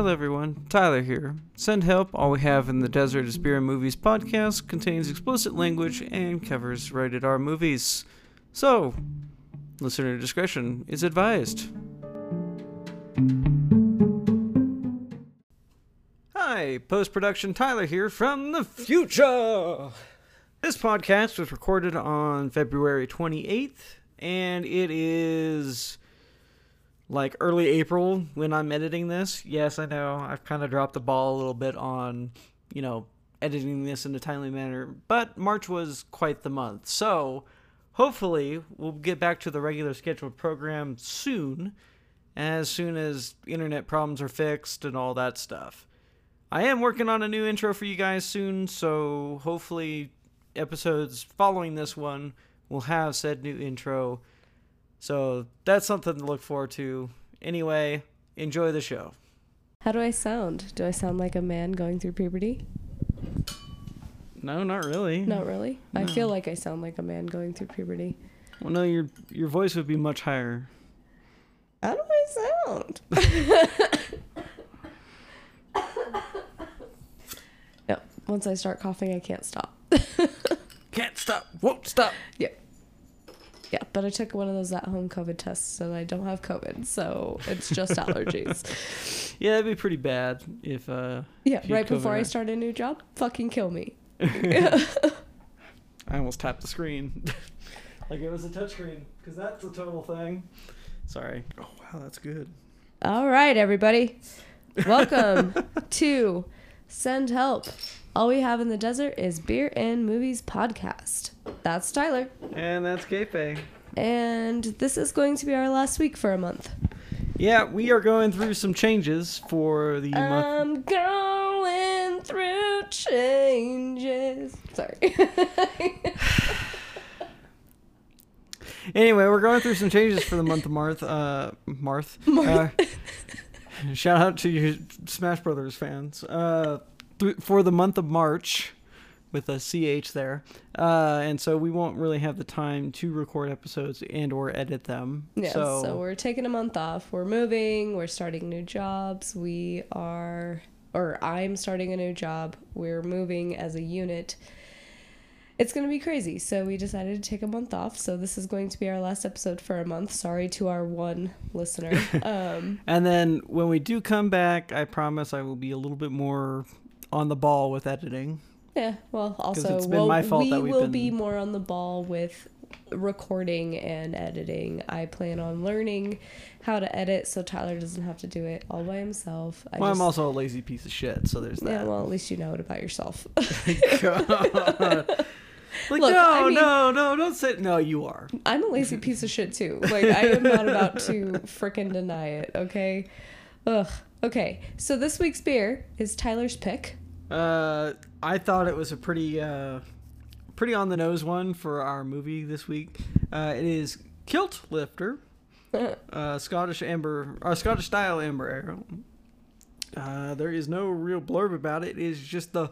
Hello, everyone. Tyler here. Send help. All we have in the Desert is Beer and Movies podcast contains explicit language and covers rated R movies. So, listener discretion is advised. Hi, post production Tyler here from the future. This podcast was recorded on February 28th, and it is like early April when I'm editing this. Yes, I know I've kind of dropped the ball a little bit on, you know, editing this in a timely manner, but March was quite the month. So, hopefully, we'll get back to the regular scheduled program soon, as soon as internet problems are fixed and all that stuff. I am working on a new intro for you guys soon, so hopefully, episodes following this one will have said new intro. So that's something to look forward to. Anyway, enjoy the show. How do I sound? Do I sound like a man going through puberty? No, not really. Not really. I feel like I sound like a man going through puberty. Well, no, your your voice would be much higher. How do I sound? no, once I start coughing, I can't stop. Can't stop, won't stop. Yeah. Yeah, but I took one of those at home COVID tests, and I don't have COVID, so it's just allergies. Yeah, that'd be pretty bad if uh. Yeah, If right before I start a new job, fucking kill me. I almost tapped the screen, like it was a touchscreen, because that's the total thing. Sorry. Oh wow, that's good. All right, everybody. Welcome to Send Help. All we have in the desert is Beer and Movies podcast. That's Tyler. And that's Keife. And this is going to be our last week for a month. Yeah, we are going through some changes for the month. I'm going through changes. Sorry. Anyway, we're going through some changes for the month of Marth. Uh, Marth. Uh, shout out to your Smash Brothers fans. Uh, th- for the month of March, with a ch there, uh, and so we won't really have the time to record episodes and or edit them. yeah, so, so we're taking a month off. We're moving, we're starting new jobs. We are, or I'm starting a new job. We're moving as a unit. It's going to be crazy. So we decided to take a month off. So this is going to be our last episode for a month. Sorry to our one listener. Um, and then when we do come back, I promise I will be a little bit more on the ball with editing. yeah, well, also, it's been we'll- my fault we that we've will been- be more on the ball with recording and editing. I plan on learning how to edit so Tyler doesn't have to do it all by himself. I well, just- I'm also a lazy piece of shit, so there's Yeah, that. well, at least you know it about yourself. God. Like Look, no, I mean- no, no, don't say no. You are. I'm a lazy piece of shit too. Like I am not about to frickin' deny it, okay? Ugh. Okay. So this week's beer is Tyler's pick. Uh, I thought it was a pretty, uh, pretty on the nose one for our movie this week. Uh, it is Kilt Lifter, uh, Scottish amber, or Scottish style amber ale. Uh, there is no real blurb about it. It is just the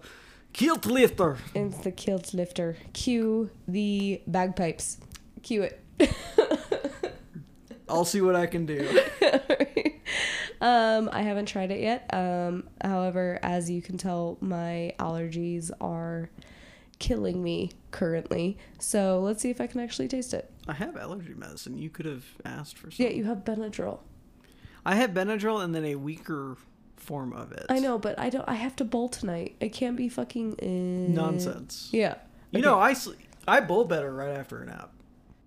Kilt Lifter. It's the kilt lifter. Cue the bagpipes. Cue it. I'll see what I can do. um, I haven't tried it yet. Um, however, as you can tell, my allergies are killing me currently. So let's see if I can actually taste it. I have allergy medicine. You could have asked for some. Yeah, you have Benadryl. I have Benadryl and then a weaker form of it. I know, but I don't. I have to bowl tonight. I can't be fucking uh, Nonsense. Yeah, You know, I sl- I bowl better right after a nap.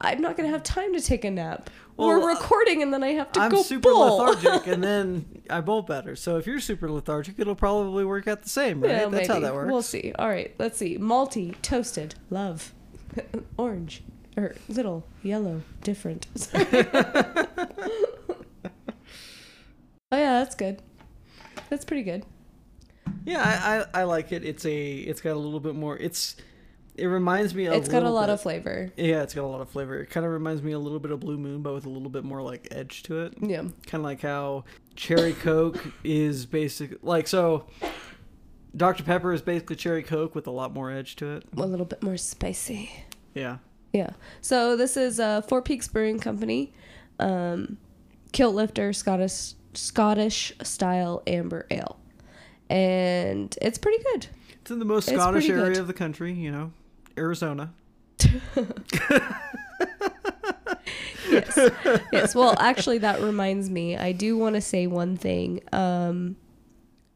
I'm not gonna have time to take a nap. Well, We're uh, recording, and then I have to. I'm go super bowl. lethargic, and then I bowl better. So if you're super lethargic, it'll probably work out the same, right? Yeah, That's how that works. We'll see. All right, let's see. Malty, toasted, love, orange, or little yellow, different. oh yeah, that's good. That's pretty good. Yeah, I, I I like it. It's a it's got a little bit more. It's it reminds me. A it's got a lot bit- of flavor. Yeah, it's got a lot of flavor. It kind of reminds me a little bit of Blue Moon, but with a little bit more like edge to it. Yeah. Kind of like how Cherry Coke is basic. Like so, Dr Pepper is basically Cherry Coke with a lot more edge to it. A little bit more spicy. Yeah. Yeah. So this is uh, Four Peaks Brewing Company, um, Kilt Lifter Scottish Scottish style amber ale. And it's pretty good. It's in the most It's Scottish area good. of the country, you know, Arizona. yes. Yes. Well, actually, that reminds me. I do want to say one thing. Um,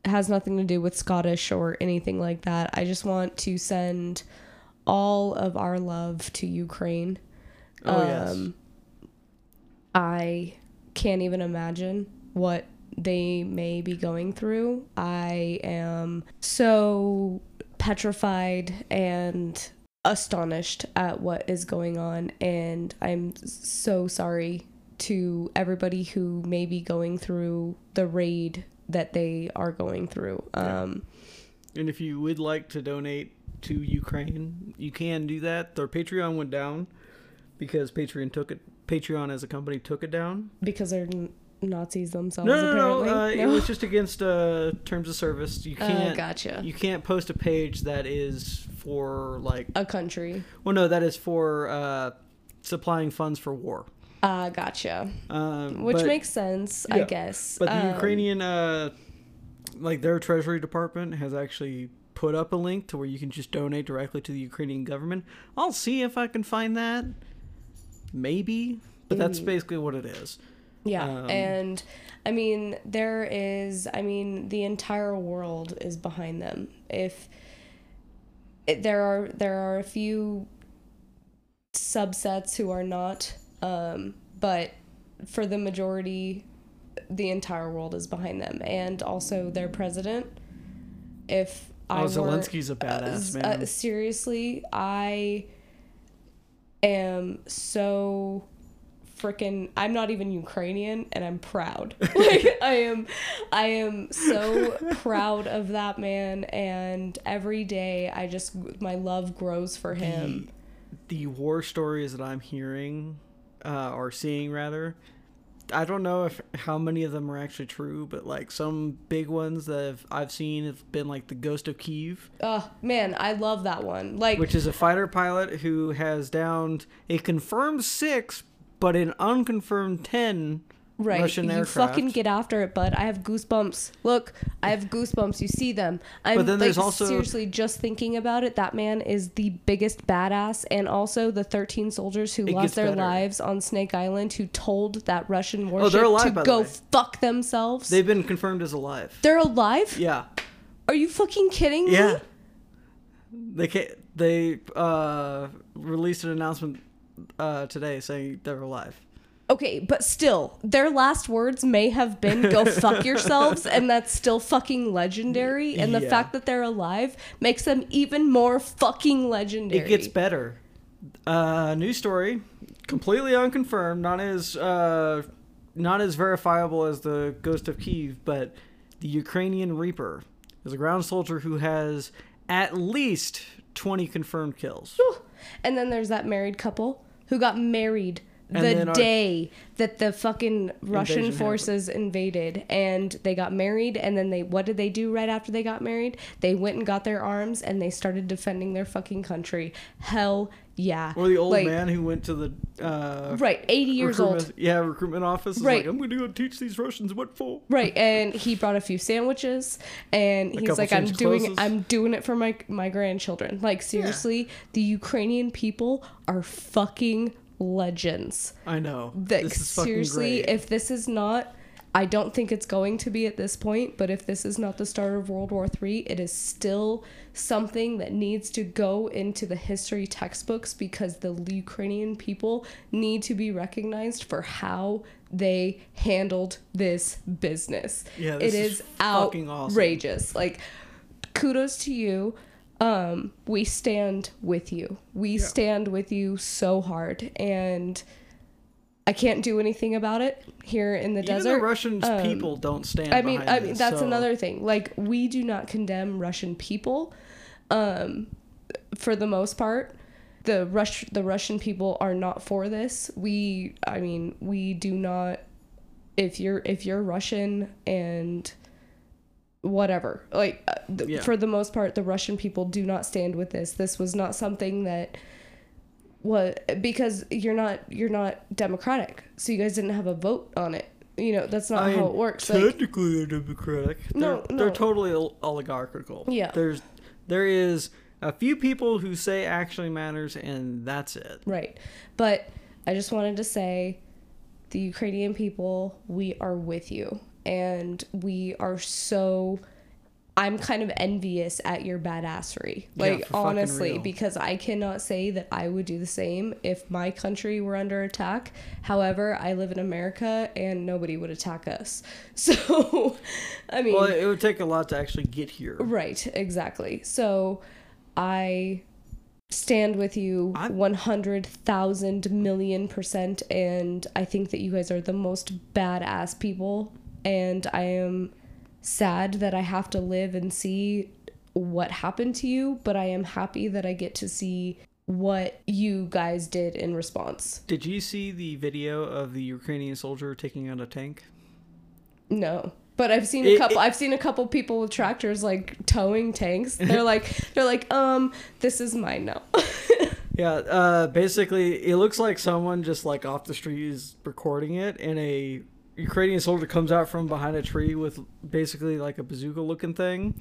it has nothing to do with Scottish or anything like that. I just want to send all of our love to Ukraine. Oh yes. Um, I can't even imagine what they may be going through. I am so petrified and astonished at what is going on, and I'm so sorry to everybody who may be going through the raid that they are going through. Yeah. Um, And if you would like to donate to Ukraine, you can do that. Their Patreon went down because Patreon took it. Patreon as a company took it down. because they're Nazis themselves. No, no, no. Uh, It was just against uh, terms of service. You Oh, can't. gotcha. You can't post a page that is for like. a country. Well, no, that is for uh, supplying funds for war. Uh, gotcha. Um, Which but- makes sense, I guess. But the Um, Ukrainian, uh, like their Treasury Department, has actually put up a link to where you can just donate directly to the Ukrainian government. I'll see if I can find that. Maybe, but that's basically what it is. Yeah, um, and I mean, there is. I mean, the entire world is behind them. If it, there are there are a few subsets who are not, um, but for the majority, the entire world is behind them, and also their president. If I Oh, were, Zelensky's a uh, badass uh, man. seriously, I am so freaking I'm not even Ukrainian and I'm proud. like I am I am so proud of that man and every day I just my love grows for him. the war stories that I'm hearing, uh, or seeing rather, I don't know if how many of them are actually true, but like some big ones that have, I've seen have been like the Ghost of Kiev, Oh man, I love that one. Like which is a fighter pilot who has downed a confirmed six, but an unconfirmed ten right, Russian you aircraft. fucking get after it, bud. I have goosebumps. Look, I have goosebumps. You see them. I'm But then there's like, also- seriously just thinking about it. That man is the biggest badass, and also the 13 soldiers who It lost their better. Oh, lives on Snake Island, who told that Russian warship they're alive, to by the go fuck themselves. They've been confirmed as alive. They're alive? Yeah, Are you fucking kidding me? yeah. They can't, they uh, released an announcement uh, today saying they're alive. Okay, but still, their last words may have been "go fuck yourselves," and that's still fucking legendary. And the Yeah. fact that they're alive makes them even more fucking legendary. It gets better. Uh, new story, completely unconfirmed, not as uh, not as verifiable as the Ghost of Kiev, but the Ukrainian Reaper is a ground soldier who has at least twenty confirmed kills. And then there's that married couple who got married the then our- day that the fucking Russian forces invaded and they got married and then they what did they do right after they got married? They went and got their arms and they started defending their fucking country. Hell yeah. Or the old Like, man who went to the uh, Right, 80 years old. Yeah, recruitment office. Right. like, I'm going to go teach these Russians what for. Right, and he brought a few sandwiches, and he's like, "I'm doing, clothes. I'm doing it for my my grandchildren." Like seriously, the Ukrainian people are fucking legends. I know. That this is fucking seriously, if this is not, I don't think it's going to be at this point. But if this is not the start of World War III, it is still something that needs to go into the history textbooks because the Ukrainian people need to be recognized for how they handled this business. Yeah, this it is is fucking awesome. outrageous. Like, kudos to you. Um, we stand with you. We stand with you so hard, and I can't do anything about it here in the Even desert. the Russian Um, people don't stand. I mean, behind I mean this, that's so- another thing. Like we do not condemn Russian people, um, for the most part. The Rush, the Russian people are not for this. We, I mean, we do not. If you're if you're Russian and whatever, like uh, th- Yeah. for the most part, the Russian people do not stand with this. This was not something that what because you're not you're not democratic so you guys didn't have a vote on it you know that's not I how it works. Like, Technically, they're democratic. No, they're, they're totally oligarchical. Yeah. There's there is a few people who say actually matters, and that's it. Right. But I just wanted to say the Ukrainian people, we are with you. And we are so. I'm kind of envious at your badassery. Like, fucking honestly, because I cannot say that I would do the same if my country were under attack. However, I live in America and nobody would attack us. So, I mean. Well, it would take a lot to actually get here. Right, exactly. So I stand with you I'm- 100,000 million percent, and I think that you guys are the most badass people. And I am sad that I have to live and see what happened to you, but I am happy that I get to see what you guys did in response. Did you see the video of the Ukrainian soldier taking out a tank? No. But I've seen a couple it- I've seen a couple people with tractors like towing tanks. They're like they're like, um, this is mine now. Yeah, uh, basically, it looks like someone just like off the street is recording it, in a Ukrainian soldier comes out from behind a tree with basically like a bazooka looking thing,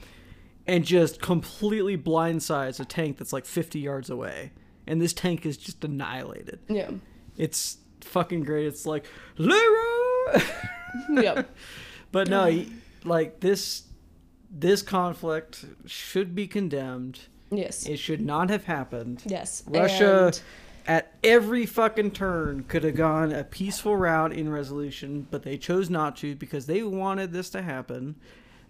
and just completely blindsides a tank that's like 50 yards away, and this tank is just annihilated. yeah. It's fucking great. It's like Leroy, Yeah. but no, he- like this, this conflict should be condemned. Yes. It should not have happened. Yes. Russia And- at every fucking turn could have gone a peaceful route in resolution, but they chose not to because they wanted this to happen.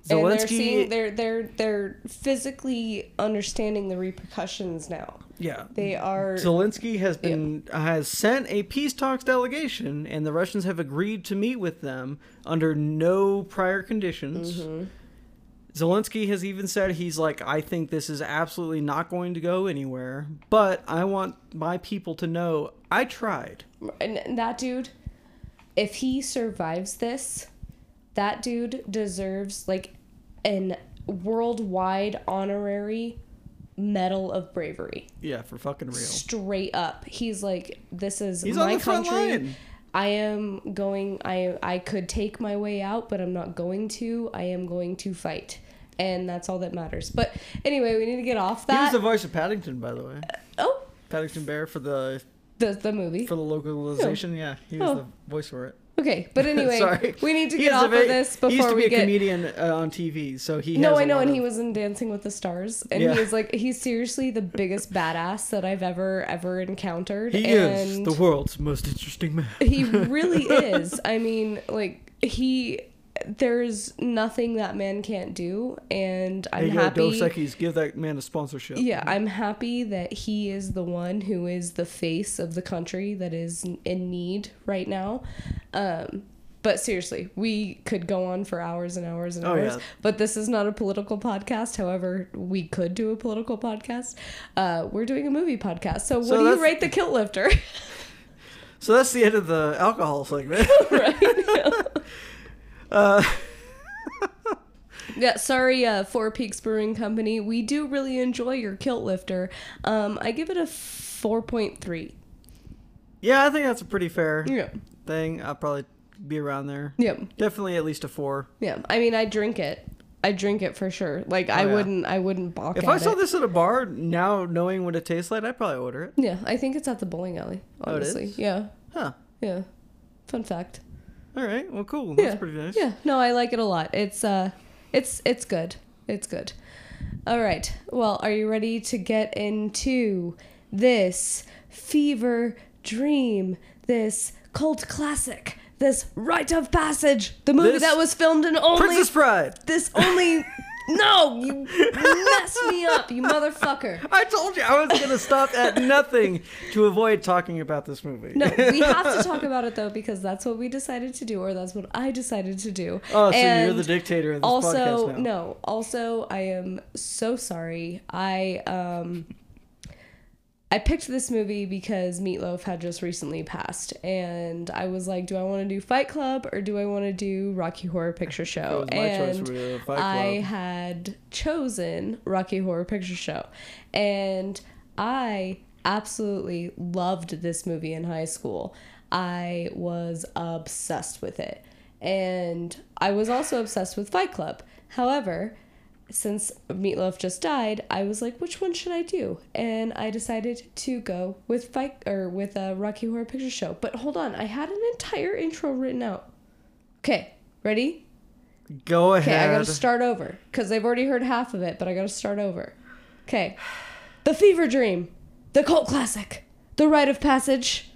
and they're seeing they're they're they're physically understanding the repercussions now. yeah, They are Zelensky has been has sent a peace talks delegation, and the Russians have agreed to meet with them under no prior conditions. Mm-hmm. Zelensky has even said he's like, I think this is absolutely not going to go anywhere, but I want my people to know I tried. and that dude if he survives this, that dude deserves like an worldwide honorary medal of bravery. Yeah, for fucking real. straight up. He's like, this is He's my country. I am going. I I could take my way out, but I'm not going to. I am going to fight, and that's all that matters. But anyway, we need to get off that. He was the voice of Paddington, by the way. oh, Paddington Bear for the the the movie. for the localization. Yeah, he was Oh. the voice for it. Okay, but anyway, Sorry, we need to get off a of this he used to be a get. comedian uh, on TV, so he. No, I know, and of- he was in Dancing with the Stars, and Yeah. he is like he's seriously the biggest badass that I've ever ever encountered. He and is the world's most interesting man. he really is. I mean, like he there's nothing that man can't do and I'm Hey, yo, happy Dos Equis, give that man a sponsorship. Yeah, I'm happy that he is the one who is the face of the country that is in need right now. Um but seriously, we could go on for hours and hours and Oh, hours. yeah. But this is not a political podcast. However, we could do a political podcast. Uh, we're doing a movie podcast. So, what So do you rate the Kilt Lifter? So that's the end of the alcohol segment. right. uh, Yeah, sorry, uh, Four Peaks Brewing Company. We do really enjoy your kilt lifter. Um, I give it a four point three. yeah, I think that's a pretty fair Yeah, thing. I'll probably be around there. yeah, Definitely at least a four. yeah. I mean, I drink it. I drink it for sure. Like I Oh, yeah. wouldn't, I wouldn't balk If I saw it. this at a bar, now knowing what it tastes like, I'd probably order it. Yeah, I think it's at the bowling alley. Oh, it Honestly, is? yeah, Huh. yeah. Fun fact. All right. Well, cool. That's yeah, pretty nice. Yeah, no, I like it a lot. It's uh, it's it's good. It's good. All right. Well, are you ready to get into this fever dream? This cult classic? This rite of passage? The movie This- that was filmed in only Princess Bride. this only. no, you messed me up, you motherfucker. I told you I was gonna stop at nothing to avoid talking about this movie. No, we have to talk about it though because that's what we decided to do, or that's what I decided to do. Oh, so you're the dictator of this also, podcast now. no. Also, I am so sorry. I um, I picked this movie because Meatloaf had just recently passed, and I was like, do I want to do Fight Club or do I want to do Rocky Horror Picture Show? was my choice and Fight I had chosen Rocky Horror Picture Show, and I absolutely loved this movie in high school. I was obsessed with it. and I was also obsessed with Fight Club. However, since Meatloaf just died, I was like, which one should I do? And I decided to go with Fight or with a Rocky Horror Picture Show. But hold on, I had an entire intro written out. Okay, ready? Go ahead. Okay. I gotta start over because they've already heard half of it, but I gotta start over. Okay, The Fever Dream, the cult classic, The Rite of Passage,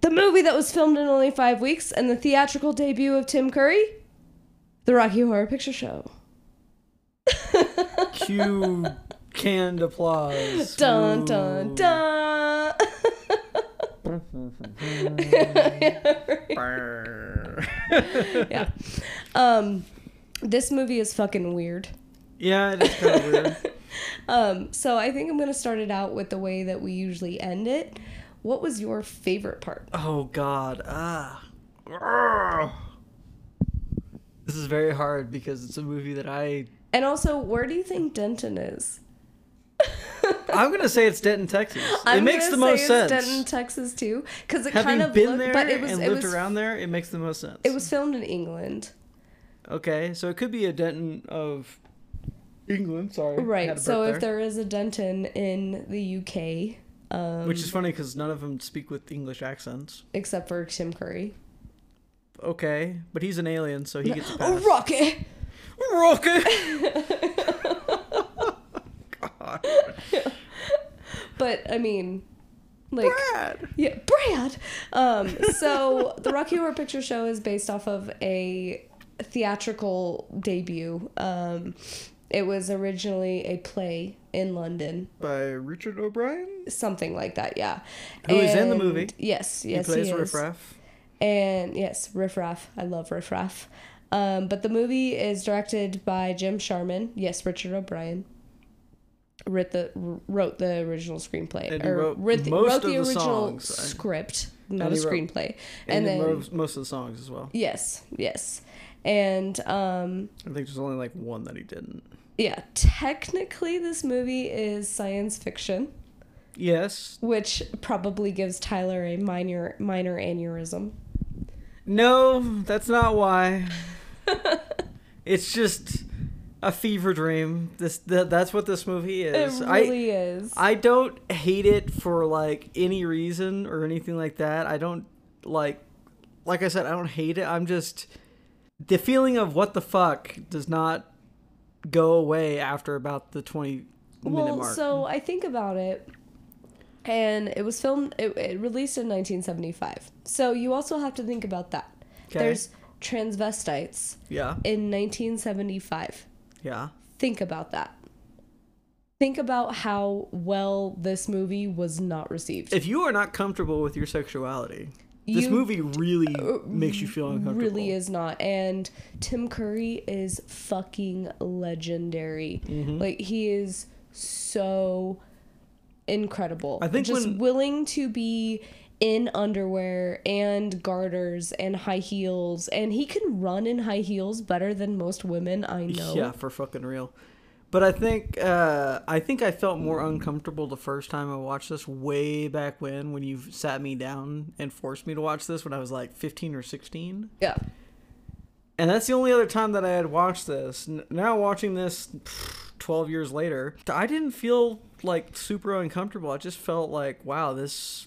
the movie that was filmed in only five weeks, and the theatrical debut of Tim Curry, The Rocky Horror Picture Show. Cue canned applause. Dun dun dun. yeah. Um, this movie is fucking weird. yeah, it is kind of weird. Um, so I think I'm gonna start it out with the way that we usually end it. What was your favorite part? Oh God. Ah. This is very hard because it's a movie that I. And also, where do you think Denton is? I'm gonna say it's Denton, Texas. I'm it makes the most sense. Denton, Texas, too, because it Having kind of been looked, there but it was and it lived was around there, it makes the most sense. it was filmed in England, okay, so it could be a Denton of England. Sorry, right? So if there. there is a Denton in the UK, um, which is funny because none of them speak with English accents. except for Tim Curry, Okay, but he's an alien, so he gets a oh pass. Rocky. God, But I mean, like Brad. Yeah, Brad. Um, so the Rocky Horror Picture Show is based off of a theatrical debut. Um, it was originally a play in London, By Richard O'Brien, something like that. Yeah. Who is in the movie. Yes, yes, he plays he. Riff Raff. And yes, Riff Raff. I love Riff Raff. Um, but the movie is directed by Jim Sharman. Yes, Richard O'Brien. Wrote the wrote the original screenplay And or wrote wrote the, most wrote the of the original songs. Script, not And a he wrote- screenplay. And, And, then most, most of the songs as well. yes, yes, and um, I think there's only like one that he didn't. yeah, technically this movie is science fiction, Yes. which probably gives Tyler a minor minor aneurysm. No, that's not why. It's just a fever dream. This th- that's what this movie is. It I really is. I don't hate it for like any reason or anything like that. I don't like like I said I don't hate it. I'm just the feeling of what the fuck does not go away after about the 20 minute well, mark. so I think about it, and it was filmed. It, it released in 1975. So you also have to think about that. 'Kay. There's transvestites yeah. in 1975. Yeah. Think about that. Think about how well this movie was not received. If you are not comfortable with your sexuality, this You- movie really makes you feel uncomfortable. really is not. And Tim Curry is fucking legendary. Mm-hmm. Like he is so incredible. I think just when- willing to be in underwear and garters and high heels and he can run in high heels better than most women I know. Yeah, for fucking real. But I think uh, I think I felt more uncomfortable the first time I watched this way back when when you sat me down and forced me to watch this when I was like 15 or 16. Yeah. And that's the only other time that I had watched this. Now watching this 12 years later, I didn't feel like super uncomfortable. I just felt like, wow, this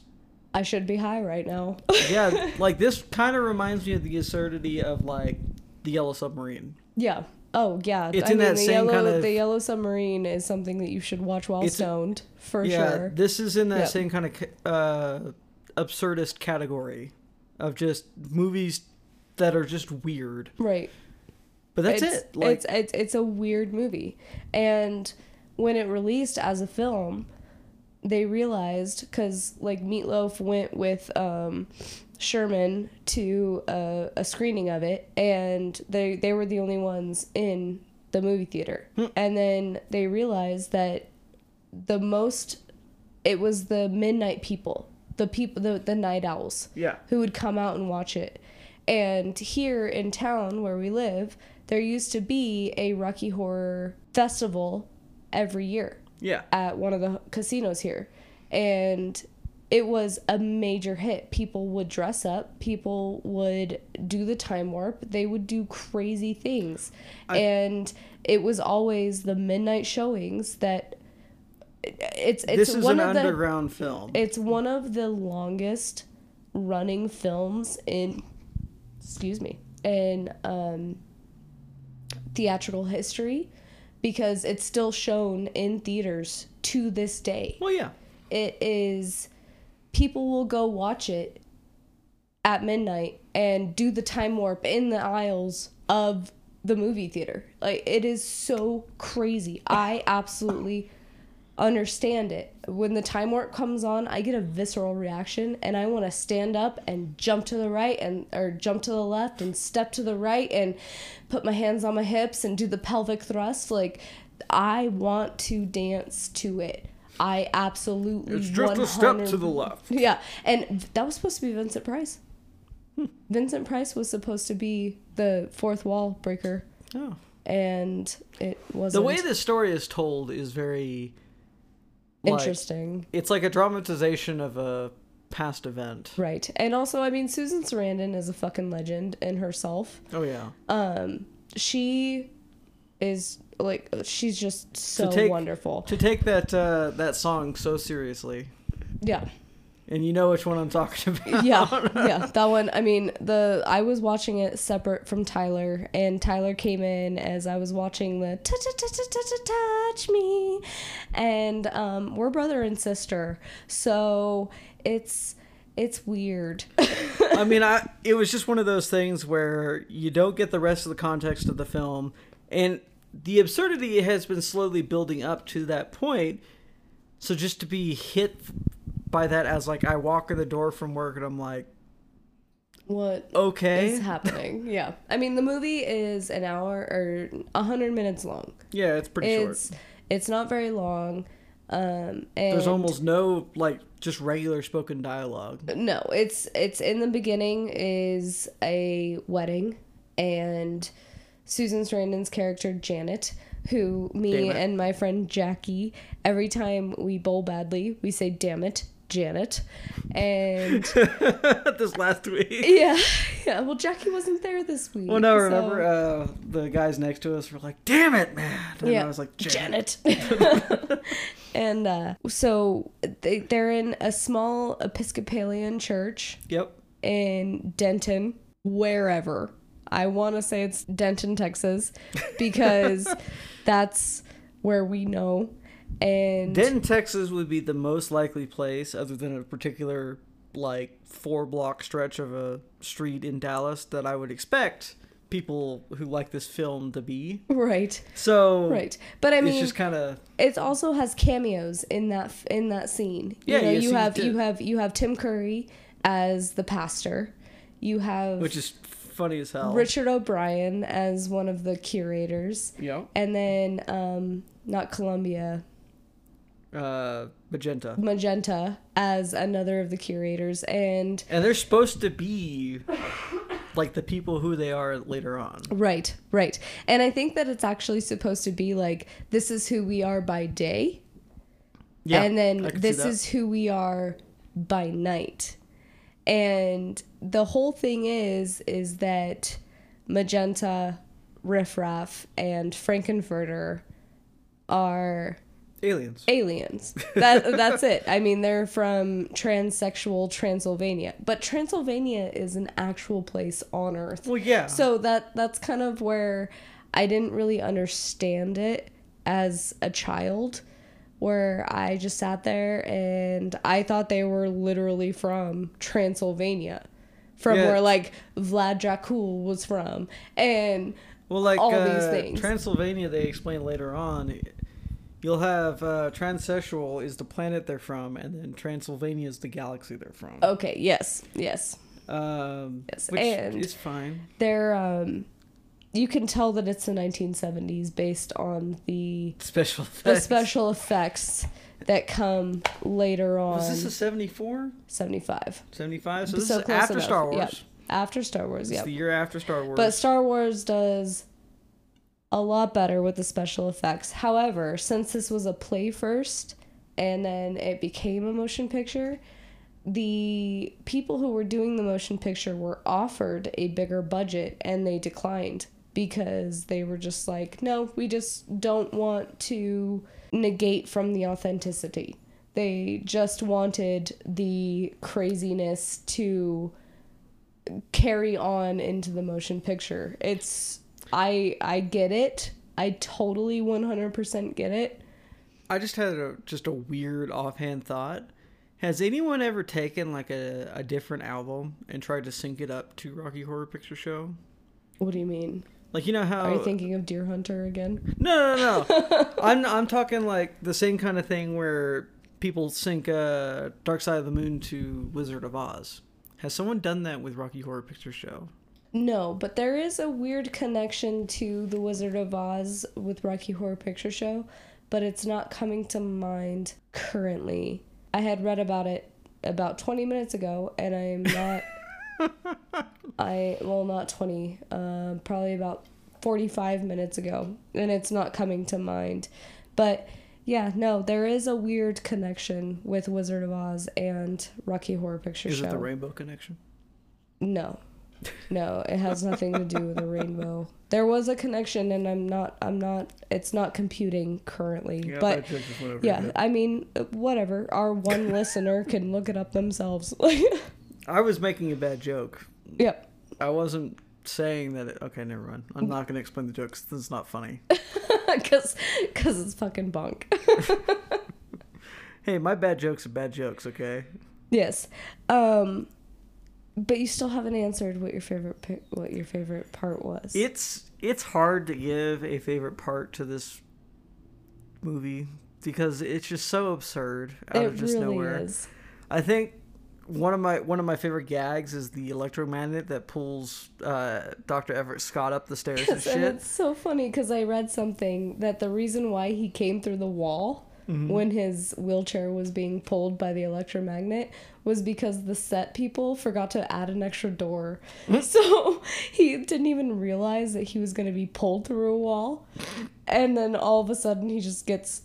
I should be high right now. yeah, like this kind of reminds me of the absurdity of like the Yellow Submarine. yeah. Oh yeah. It's I in mean that the same yellow kind of- the yellow submarine is something that you should watch while stoned for yeah, sure. this is in that Yep. same kind of uh, absurdist category of just movies that are just weird. Right. But that's it's, it. Like, it's it's it's a weird movie, and when it released as a film, they realized because like Meatloaf went with um, Sharman to a, a screening of it, and they they were the only ones in the movie theater, and then they realized that the most it was the midnight people, the people the the night owls yeah, who would come out and watch it. And here in town where we live, there used to be a Rocky Horror Festival every year yeah. at one of the casinos here. And it was a major hit. People would dress up, people would do the time warp, they would do crazy things. and it was always the midnight showings that it's it's this is one an of the underground film. it's one of the longest running films in excuse me in um, theatrical history because it's still shown in theaters to this day. Well, yeah. it is people will go watch it at midnight and do the time warp in the aisles of the movie theater. Like it is so crazy. I absolutely understand it when the time warp comes on i get a visceral reaction and i want to stand up and jump to the right and or jump to the left and step to the right and put my hands on my hips and do the pelvic thrust like i want to dance to it i absolutely It's just a step 100 to the left. yeah, and that was supposed to be Vincent Price. Hmm. Vincent Price was supposed to be the fourth wall breaker, Oh. and it wasn't. The way this story is told is very like, interesting, It's like a dramatization of a past event. right? And also, I mean, Susan Sarandon is a fucking legend in herself. Oh yeah. Um, she is like she's just so take- wonderful. To take that uh, that song so seriously, Yeah. And you know which one I'm talking about. yeah, yeah, that one. I mean, the I was watching it separate from Tyler, and Tyler came in as I was watching the touch touch touch touch touch me, and um, we're brother and sister, so it's it's weird. I mean, I it was just one of those things where you don't get the rest of the context of the film, and the absurdity has been slowly building up to that point. So just to be hit by that as like I walk in the door from work and I'm like, what okay, is happening? Yeah, I mean, the movie is an hour or a hundred minutes long. yeah, it's pretty It's short. it's not very long. Um, and There's almost no like just regular spoken dialogue. No, it's it's in the beginning is a wedding and Susan Sarandon's character Janet, who me and my friend Jackie, every time we bowl badly, we say damn it, Janet. And this last week. yeah, yeah, well Jackie wasn't there this week. Well, no, so- remember uh, the guys next to us were like, "Damn it, man!" And yeah, I was like, Janet. and uh, so they, they're in a small Episcopalian church Yep. in Denton, wherever. I want to say it's Denton, Texas, because that's where we know. And Denton, Texas would be the most likely place, other than a particular like four block stretch of a street in Dallas, that I would expect people who like this film to be. right, So right. But I mean it's just kind of it also has cameos in that in that scene. Yeah, you know, yes, you have you have you have Tim Curry as the pastor. You have which is funny as hell. Richard O'Brien as one of the curators, Yep. and then um, not Columbia, Uh, magenta. Magenta as another of the curators, and And they're supposed to be like the people who they are later on. right, right, and I think that it's actually supposed to be like this is who we are by day, Yeah. and then this is who we are by night, and the whole thing is is that Magenta, Riffraff, and Frank-N-Furter are aliens. aliens. That that's it. I mean, they're from transsexual Transylvania, but Transylvania is an actual place on Earth. Well, yeah. So that that's kind of where I didn't really understand it as a child, where I just sat there and I thought they were literally from Transylvania, from Yeah. where like Vlad Dracul was from, and Well, like all uh, these things. Transylvania, they explain later on. You'll have uh, transsexual is the planet they're from, and then Transylvania is the galaxy they're from. okay, yes, yes. Um, Yes, which and- is fine. they're um you can tell that it's the 1970s based on the Special the effects. special effects that come later on Was this a 74? 75 75? So this So is after enough. Star Wars. Yep. after star wars yeah. It's yeah the year after Star Wars. but star wars does a lot better with the special effects however since this was a play first and then it became a motion picture the people who were doing the motion picture were offered a bigger budget and they declined because they were just like, no, we just don't want to negate from the authenticity. They just wanted the craziness to carry on into the motion picture. It's I I get it. I totally 100% get it. I just had a, just a weird offhand thought. Has anyone ever taken like a, a different album and tried to sync it up to Rocky Horror Picture Show? What do you mean? Like you know how Are you thinking of Deer Hunter again? No, no, no. I'm I'm talking like the same kind of thing where people sync uh, Dark Side of the Moon to Wizard of Oz. Has someone done that with Rocky Horror Picture Show? No, but there is a weird connection to The Wizard of Oz with Rocky Horror Picture Show, but it's not coming to mind currently. I had read about it about 20 minutes ago, and I'm not. I, well, not 20, uh, probably about 45 minutes ago, and it's not coming to mind. But yeah, no, there is a weird connection with Wizard of Oz and Rocky Horror Picture Is Show. Is it the Rainbow Connection? No. No, it has nothing to do with a rainbow. There was a connection and I'm not I'm not it's not computing currently. but yeah, I mean, uh, whatever. Our one listener can look it up themselves. I was making a bad joke. yep. I wasn't saying that. It, okay, never mind. I'm not going to explain the jokes. This is not funny. Cuz cuz it's fucking bunk. hey, my bad jokes are bad jokes. Okay. yes. Um but you still haven't answered what your favorite what your favorite part was. It's it's hard to give a favorite part to this movie because it's just so absurd out it of just really nowhere. is. I think one of my one of my favorite gags is the electromagnet that pulls uh, Dr. Everett Scott up the stairs and Yes, and shit. it's so funny because I read something that the reason why he came through the wall Mm-hmm. when his wheelchair was being pulled by the electromagnet was because the set people forgot to add an extra door. Mm. So he didn't even realize that he was going to be pulled through a wall. And then all of a sudden he just gets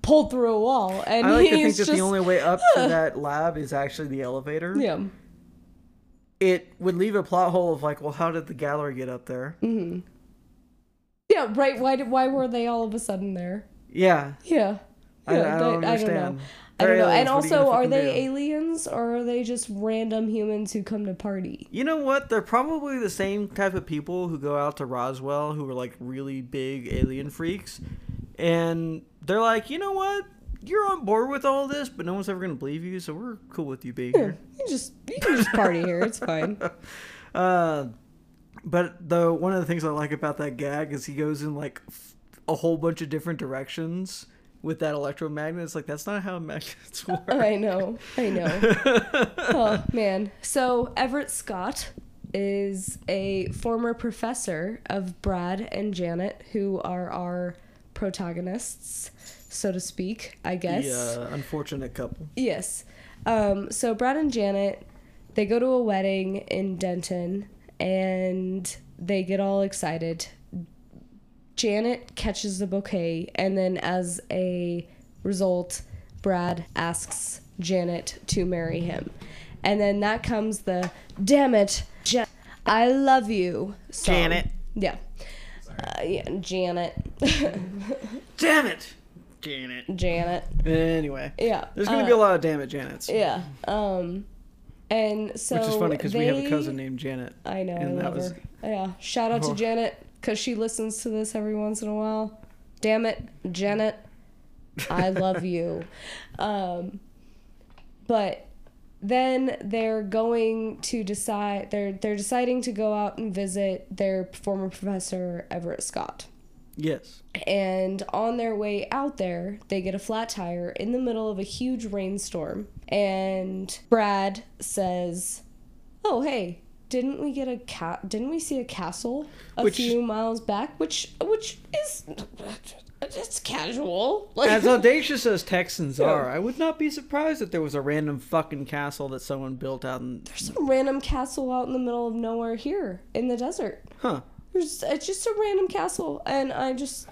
pulled through a wall. And I like to think that just. the only way up to that lab is actually the elevator. yeah. It would leave a plot hole of like, well, how did the gallery get up there? Mm. Yeah, right. Why, did, why were they all of a sudden there? Yeah, Yeah. I, Yeah, I don't they- understand. I don't They're know. And aliens, what also, gonna are they do? aliens or are they just random humans who come to party? You know what? They're probably the same type of people who go out to Roswell who are like really big alien freaks. And they're like, you know what? You're on board with all this, but no one's ever going to believe you, so we're cool with you being here. You just you can just party here. It's fine. Uh, but the one of the things I like about that gag is he goes in like f- a whole bunch of different directions with that electromagnet. It's like, that's not how magnets work. I know. I know. oh man. So Everett Scott is a former professor of Brad and Janet, who are our protagonists, so to speak. I guess. The uh, unfortunate couple. Yes. Um, so Brad and Janet, they go to a wedding in Denton and they get all excited. Janet catches the bouquet, and then as a result, Brad asks Janet to marry him. And then that comes the damn it, Ja- I love you song. Janet. Yeah. Uh, yeah, Janet. Damn it! Janet. Janet. Anyway. Yeah. There's going to uh, be a lot of damn it Janets. Yeah. Um, and so Which is funny because we have a cousin named Janet. I know. and I that love was- her. Yeah. Shout out Oh. to Janet because she listens to this every once in a while. Damn it, Janet. I love you. Um, but then they're going to decide. They're they're deciding to go out and visit their former professor Everett Scott. Yes. And on their way out there, they get a flat tire in the middle of a huge rainstorm. And Brad says, "Oh, hey, didn't we get a cat? Didn't we see a castle a Which- few miles back? Which, which is, it's casual. Like, As audacious as Texans Yeah. are, I would not be surprised if there was a random fucking castle that someone built out in. There's some random castle out in the middle of nowhere here in the desert. Huh. There's, it's just a random castle, and I just."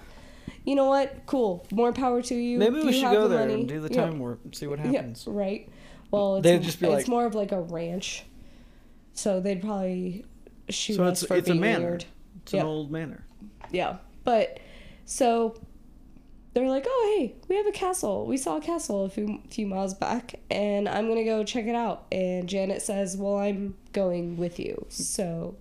You know what? Cool. More power to you. Maybe we You should go the there money. and do the Yeah. time warp and see what Yeah, happens. right. Well, it's, They'd just be it's like- more of like a ranch, so they'd probably shoot So us it's- for it's a being manor. weird. It's Yep. an old manor. Yeah, but so they're like, "Oh, hey, we have a castle. We saw a castle a few few miles back, and I'm gonna go check it out." And Janet says, "Well, I'm going with you." So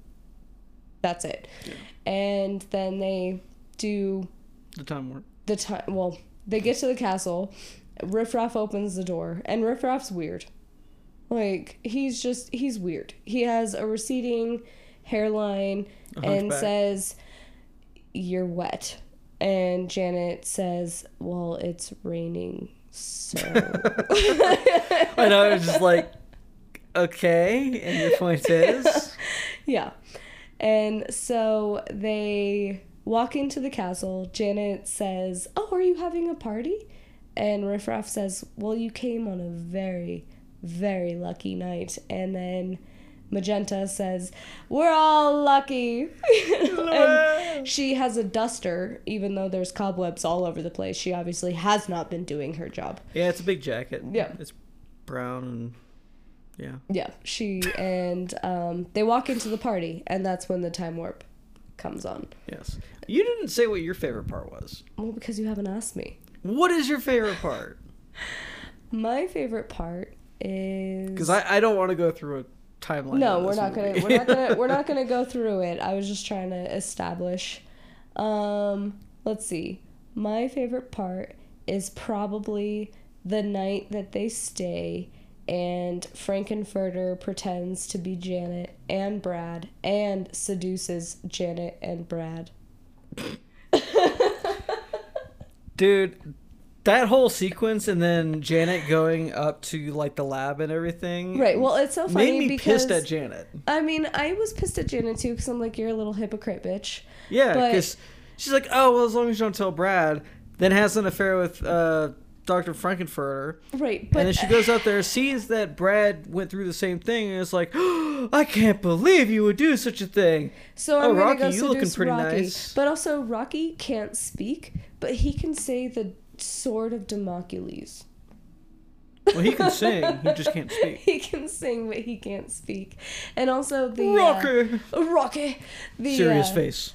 that's it. Yeah. And then they do The time warp. the time. Well, they get to the castle. Riff Raff opens the door, and Riff Raff's weird. Like he's just he's weird. He has a receding hairline and says, "You're wet." And Janet says, "Well, it's raining." So And I know. It's just like, okay, and your point is, yeah. And so they walk into the castle. Janet says, Oh, are you having a party? And Riff Raff says, Well, you came on a very, very lucky night. And then Magenta says, We're all lucky. and she has a duster, even though there's cobwebs all over the place. She obviously has not been doing her job. yeah, it's a big jacket. Yeah. it's brown and yeah. Yeah, she and um, they walk into the party, and that's when the time warp comes on. Yes. You didn't say what your favorite part was. Well, because you haven't asked me. What is your favorite part? My favorite part is Because I, I don't want to go through a timeline. no, we're not movie. gonna we're not gonna we're not gonna go through it. I was just trying to establish. Um, let's see. My favorite part is probably the night that they stay and Frank-N-Furter pretends to be Janet and Brad and seduces Janet and Brad. Dude, that whole sequence and then Janet going up to like the lab and everything. Right. Well, it's so funny Made me because pissed at Janet. I mean, I was pissed at Janet too because I'm like, you're a little hypocrite, bitch. Yeah, because she's like, oh, well, as long as you don't tell Brad, then has an affair with uh, Dr. Frank-N-Furter. Right. But and then she goes out there, sees that Brad went through the same thing, and is like, I can't believe you would do such a thing. So I'm Oh, gonna Rocky, go you looking pretty Rocky. nice. But also Rocky can't speak, but he can say the sword of Damocles. Well, he can sing, he just can't speak. He can sing, but he can't speak. And also the Rocky! uh, Rocky, the Serious uh, face.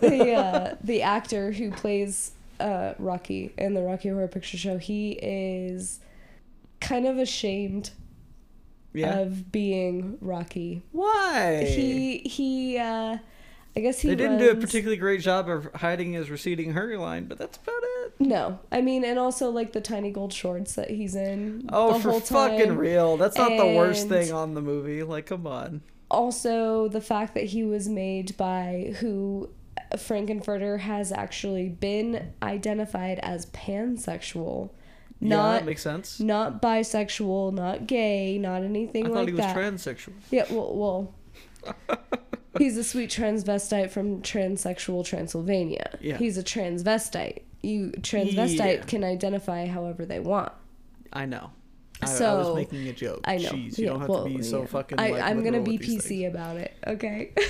the uh, the actor who plays uh, Rocky in the Rocky Horror Picture Show, he is kind of ashamed Yeah. of being Rocky. Why? He he uh, I guess he they didn't do a particularly great job of hiding his receding hairline, but that's about it. No, I mean, and also like the tiny gold shorts that he's in. Oh, the for fucking real. That's not the worst thing on the movie. Like, come on. Also, the fact that he was made by who Frank-N-Furter has actually been identified as pansexual, yeah, not that makes sense. not bisexual, not gay, not anything I thought like he was that. transsexual. yeah, well, well. He's a sweet transvestite from transsexual Transylvania. Yeah. He's a transvestite. You transvestite Yeah. can identify however they want. I know. I, I was making a joke. I know. Jeez, you Yeah, don't have well, to be so yeah. fucking. I, like, I'm gonna be PC things. about it. Okay.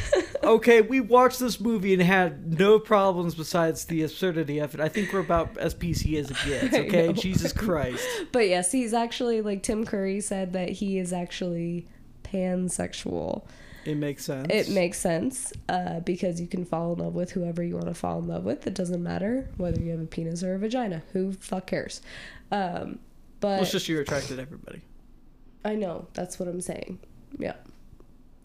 Okay, we watched this movie and had no problems besides the absurdity of it. I think we're about as PC as it gets. Okay. Jesus Christ. but yes, he's actually like Tim Curry said that he is actually pansexual. It makes sense. It makes sense uh, because you can fall in love with whoever you want to fall in love with. It doesn't matter whether you have a penis or a vagina. Who fuck cares? Um, but Well, it's just you're attracted to everybody. I know that's what I'm saying. Yeah.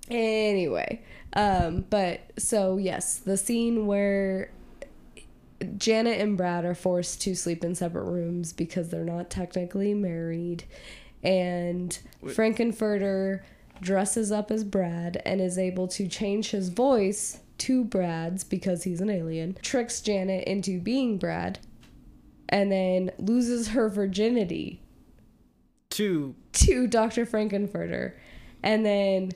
Anyway, um, but so yes, the scene where Janet and Brad are forced to sleep in separate rooms because they're not technically married, and Wait. Frank-N-Furter dresses up as Brad and is able to change his voice to Brad's because he's an alien, tricks Janet into being Brad, and then loses her virginity Two. to Dr. Frank-N-Furter, and then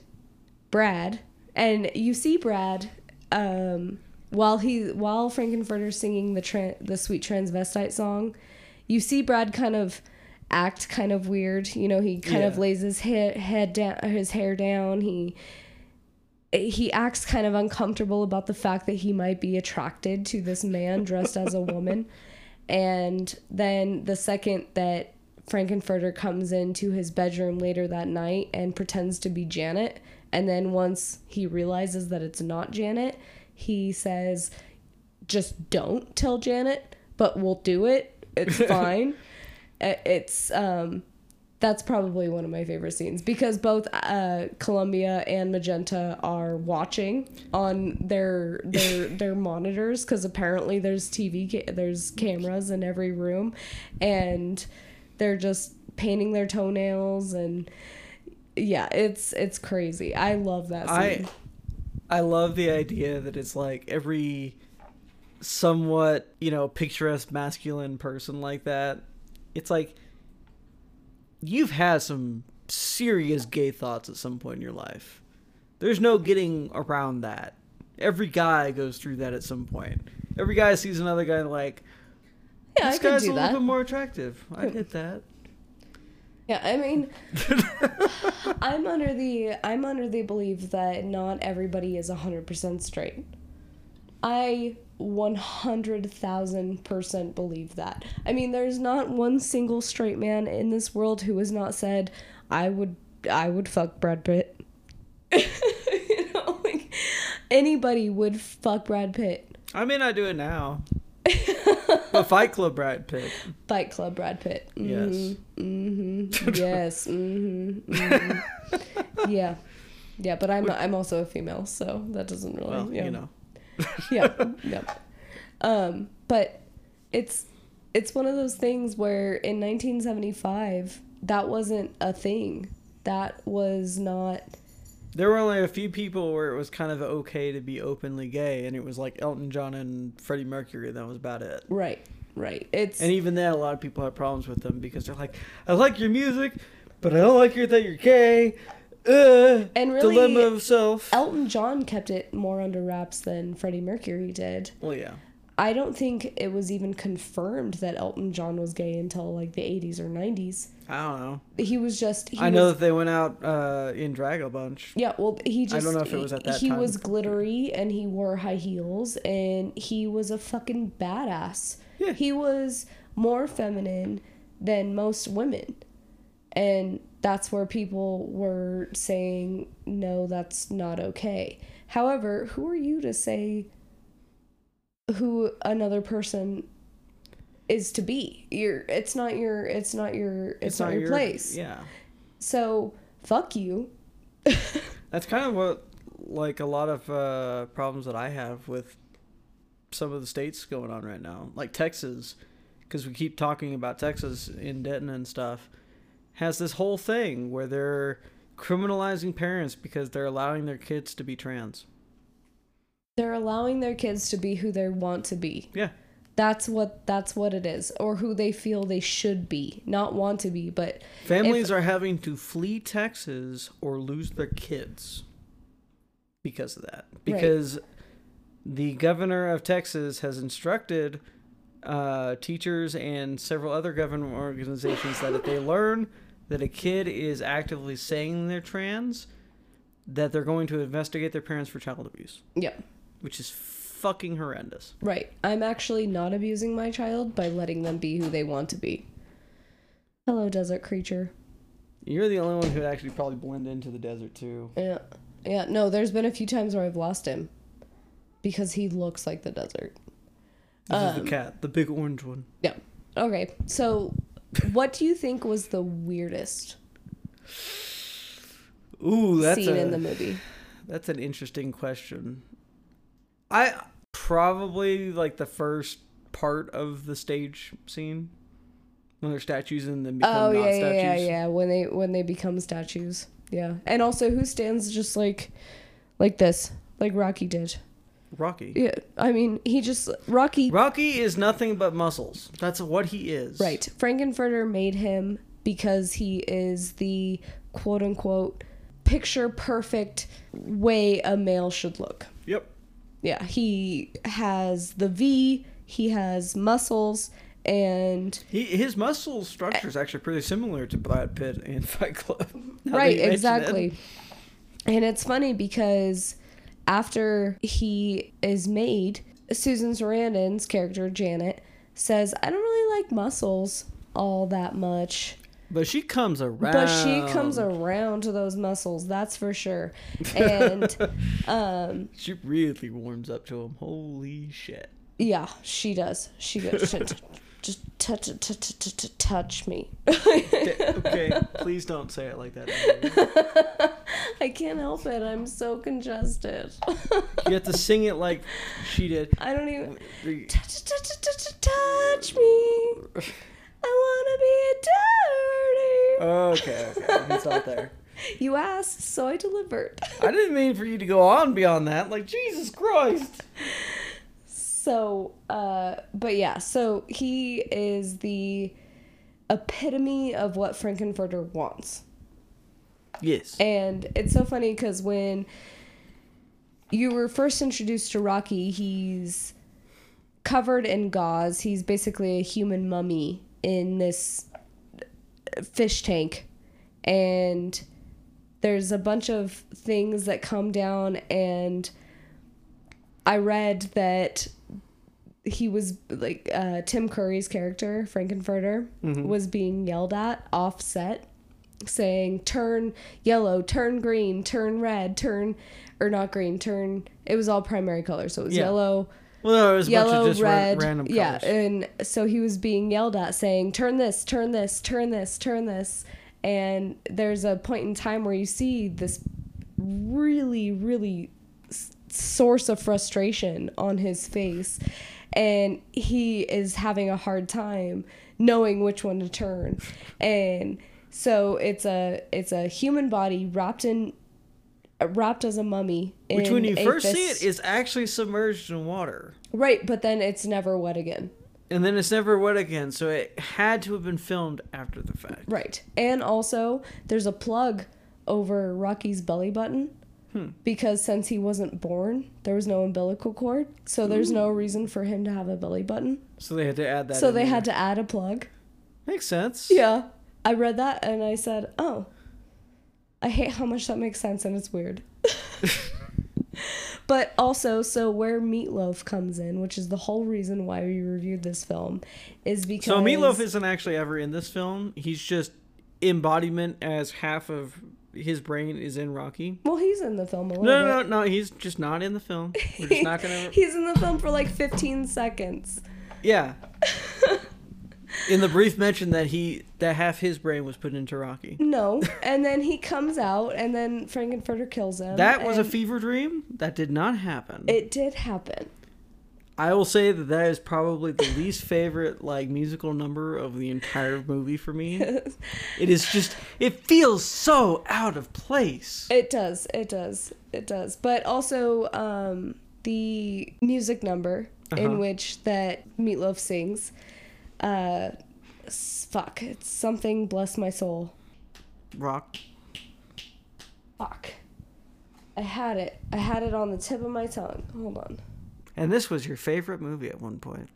Brad, and you see Brad um, while he while Frank-N-Furter's singing the tran the sweet transvestite song, you see Brad kind of act kind of weird. You know, he kind of lays his head head down, his hair down. He he acts kind of uncomfortable about the fact that he might be attracted to this man dressed as a woman. And then the second that Frank-N-Furter comes into his bedroom later that night and pretends to be Janet. And then once he realizes that it's not Janet, he says, just don't tell Janet, but we'll do it. It's fine. It's um that's probably one of my favorite scenes because both uh, Columbia and Magenta are watching on their their their monitors because apparently there's TV ca- there's cameras in every room, and they're just painting their toenails and yeah, it's it's crazy. I love that scene. I I love the idea that it's like every somewhat, you know, picturesque masculine person like that. It's like you've had some serious gay thoughts at some point in your life. There's no getting around that. Every guy goes through that at some point. Every guy sees another guy like, yeah, this I could guy's do a little that. bit more attractive. I get that. Yeah, I mean, I'm under the I'm under the belief that not everybody is 100% straight. I 100,000% believe that. I mean, there's not one single straight man in this world who has not said I would I would fuck Brad Pitt. you know, like anybody would fuck Brad Pitt. I may not do it now. but Fight Club Brad Pitt. Fight Club Brad Pitt. Yes. Mm-hmm. Yes. Mm-hmm. mm-hmm. yeah. Yeah, but I'm I'm also a female, so that doesn't really Well, yeah. you know. yeah. Yeah. Um, but it's it's one of those things where in 1975 that wasn't a thing. That was not There were only a few people where it was kind of okay to be openly gay, and it was like Elton John and Freddie Mercury. That was about it. right. Right. It's And even then, a lot of people have problems with them because they're like, "I like your music, but I don't like it that you're gay." Uh, And really- dilemma of self. Elton John kept it more under wraps than Freddie Mercury did. well, yeah. I don't think it was even confirmed that Elton John was gay until like the 80s or 90s. I don't know. He was just. He I know was- that they went out uh, in drag a bunch. Yeah, well, he just. I don't know if it was at that He time. was glittery and he wore high heels and he was a fucking badass. Yeah. He was more feminine than most women. And that's where people were saying, no, that's not okay. However, who are you to say who another person is to be? You're it's not your it's not your it's, not, your, place. Yeah. So fuck you. That's kind of what, like, a lot of uh, problems that I have with some of the states going on right now, like Texas, because we keep talking about Texas in Denton and stuff, has this whole thing where they're criminalizing parents because they're allowing their kids to be trans. They're allowing their kids to be who they want to be. Yeah. That's what that's what it is, or who they feel they should be, not want to be, but Families are having to flee Texas or lose their kids because of that. Because the governor of Texas has instructed uh, teachers and several other government organizations that if they learn that a kid is actively saying they're trans, that they're going to investigate their parents for child abuse, yeah. which is fucking horrendous. Right. I'm actually not abusing my child by letting them be who they want to be. Hello, desert creature. You're the only one who'd actually probably blend into the desert too. Yeah. Yeah, no, there's been a few times where I've lost him because he looks like the desert. This is Um, the cat, the big orange one. Yeah. Okay. So, what do you think was the weirdest Ooh, that's scene a, in the movie? That's an interesting question. I probably like the first part of the stage scene when they're statues and then become Oh not yeah, yeah, statues. yeah, yeah. When they when they become statues. Yeah. And also who stands just like like this, like Rocky did. Rocky. Yeah. I mean, he just Rocky Rocky is nothing but muscles. That's what he is. Right. Frank-N-Furter made him because he is the quote unquote picture perfect way a male should look. Yep. Yeah, he has the V, he has muscles, and He his muscle structure is actually pretty similar to Brad Pitt in Fight Club. right, mention it. exactly. And it's funny because after he is made, Susan Sarandon's character Janet says, "I don't really like muscles." all that much. But she comes around. But she comes around to those muscles, that's for sure. And um She really warms up to him. Holy shit. yeah, she does. She goes "T- t- just touch touch me. okay, please don't say it like that. I can't help it. I'm so congested. You have to sing it like she did. I don't even touch, touch, touch, touch, touch me. I want to be a dirty. Oh, okay, okay. I can stop there. You asked, so I delivered. I didn't mean for you to go on beyond that. Like, Jesus Christ. So, uh, but yeah, so he is the epitome of what Frank-N-Furter wants. Yes. And it's so funny because when you were first introduced to Rocky, he's covered in gauze. He's basically a human mummy in this fish tank. And there's a bunch of things that come down, and I read that he was like uh, Tim Curry's character, Frank-N-Furter, was being yelled at offset saying turn yellow, turn green, turn red, turn or not green, turn it was all primary colors. So it was Yeah. yellow, Well, no, it was a bunch yellow, of just ra- red. random colors. yeah, and so he was being yelled at saying turn this, turn this, turn this, turn this. And there's a point in time where you see this really really source of frustration on his face and he is having a hard time knowing which one to turn and so it's a it's a human body wrapped in wrapped as a mummy Which, when you first see it, is actually submerged in water. right but then it's never wet again And then it's never wet again, so it had to have been filmed after the fact. right and also there's a plug over rocky's belly button Hmm. because since he wasn't born there was no umbilical cord so there's no reason for him to have a belly button So they had to add that. so they there. had to add a plug Makes sense. Yeah. I read that and I said, oh, I hate how much that makes sense and it's weird. but also, so where Meatloaf comes in, which is the whole reason why we reviewed this film, is because. So Meatloaf isn't actually ever in this film. He's just embodiment as half of his brain is in Rocky. Well, he's in the film a little No, bit. no, no, no. He's just not in the film. We're just not gonna. He's in the film for like 15 seconds. Yeah. In the brief mention that he that half his brain was put into Rocky. No. and then he comes out and then Frank-N-Furter kills him. That was a fever dream. That did not happen. It did happen. I will say that that is probably the least favorite like musical number of the entire movie for me. It is just it feels so out of place. It does. It does. It does. But also, um, the music number Uh-huh. in which that Meatloaf sings, uh, fuck, it's something. Bless my soul. Rock. Fuck. I had it. I had it on the tip of my tongue. Hold on. And this was your favorite movie at one point.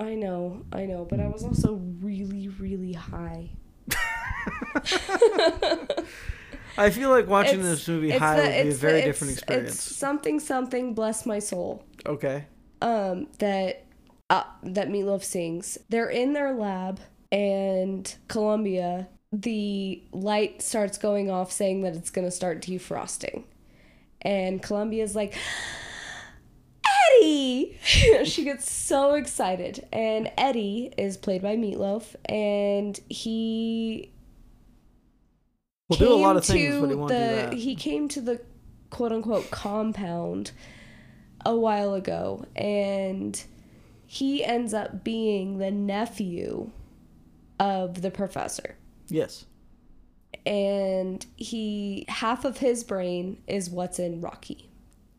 I know. I know. But I was also really, really high. I feel like watching It's- this movie high the- would be a the- very it's- different experience. It's something, something. Bless my soul. Okay. um, that uh, that Meatloaf sings. They're in their lab, and Columbia, the light starts going off, saying that it's gonna start defrosting, and Columbia's like. Eddie! she gets so excited. And Eddie is played by Meatloaf, and he We'll do a lot came of things, to but he won't do the that. he came to the quote unquote compound a while ago and he ends up being the nephew of the professor Yes. and he half of his brain is what's in Rocky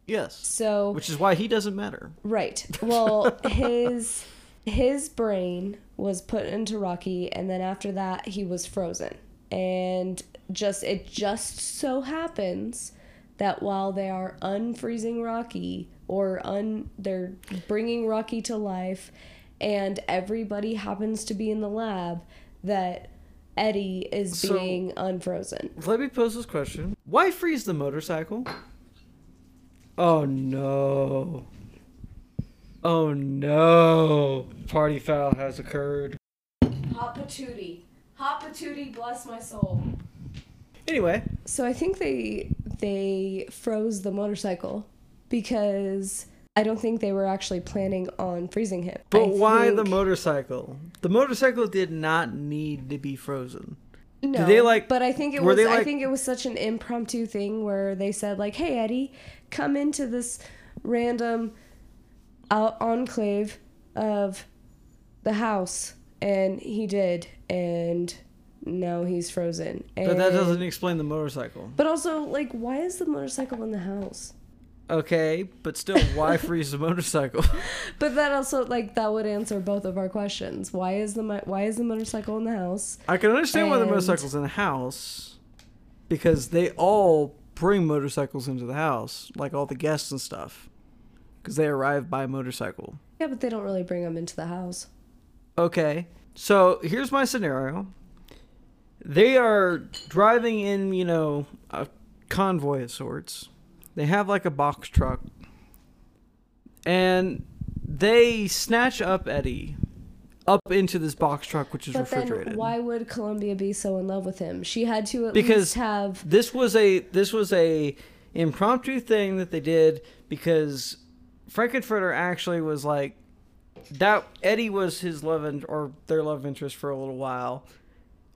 Yes. so Which is why he doesn't matter. Right. Well, his his brain was put into Rocky and then after that he was frozen. And just it just so happens that while they are unfreezing Rocky or un they're bringing Rocky to life and everybody happens to be in the lab that Eddie is So- being unfrozen. Let me pose this question. Why freeze the motorcycle? Oh no. Oh no. Party foul has occurred. Hot patootie. Hot patootie, bless my soul. Anyway, So I think they they froze the motorcycle because I don't think they were actually planning on freezing him. but I why the motorcycle? The motorcycle did not need to be frozen. No, they, like- But I think it were was. they, I think it was such an impromptu thing where they said like, "Hey Eddie, come into this random out enclave of the house," and he did, and now he's frozen. And, But that doesn't explain the motorcycle. But also, like, why is the motorcycle in the house? Okay, but still, why freeze the motorcycle? But that also, like, that would answer both of our questions. Why is the mo- why is the motorcycle in the house? I can understand why the motorcycle's in the house because they all bring motorcycles into the house, like all the guests and stuff, because they arrive by motorcycle. Yeah, but they don't really bring them into the house. Okay, so here's my scenario. They are driving in, you know, a convoy of sorts. They have like a box truck. And they snatch up Eddie up into this box truck, which is But refrigerated. then, why would Columbia be so in love with him? She had to at Because least have. this was a this was a impromptu thing that they did because Frank-N-Furter actually was like that Eddie was his love and or their love interest for a little while.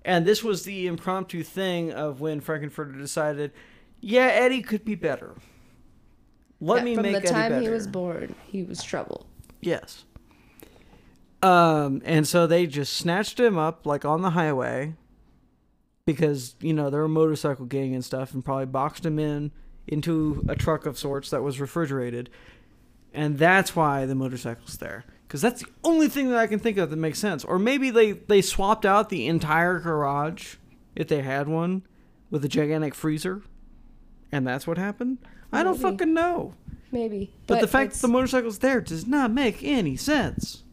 And this was the impromptu thing of when Frank-N-Furter decided, yeah, Eddie could be better. Let Yeah, me from make the time he was born, he was trouble. Yes. Um, and so they just snatched him up like on the highway because, you know, they're a motorcycle gang and stuff and probably boxed him in into a truck of sorts that was refrigerated. And that's why the motorcycle's there. Because that's the only thing that I can think of that makes sense. Or maybe they, they swapped out the entire garage, if they had one, with a gigantic freezer. And that's what happened? I don't Maybe. fucking know. Maybe, But, the fact that the motorcycle's there does not make any sense.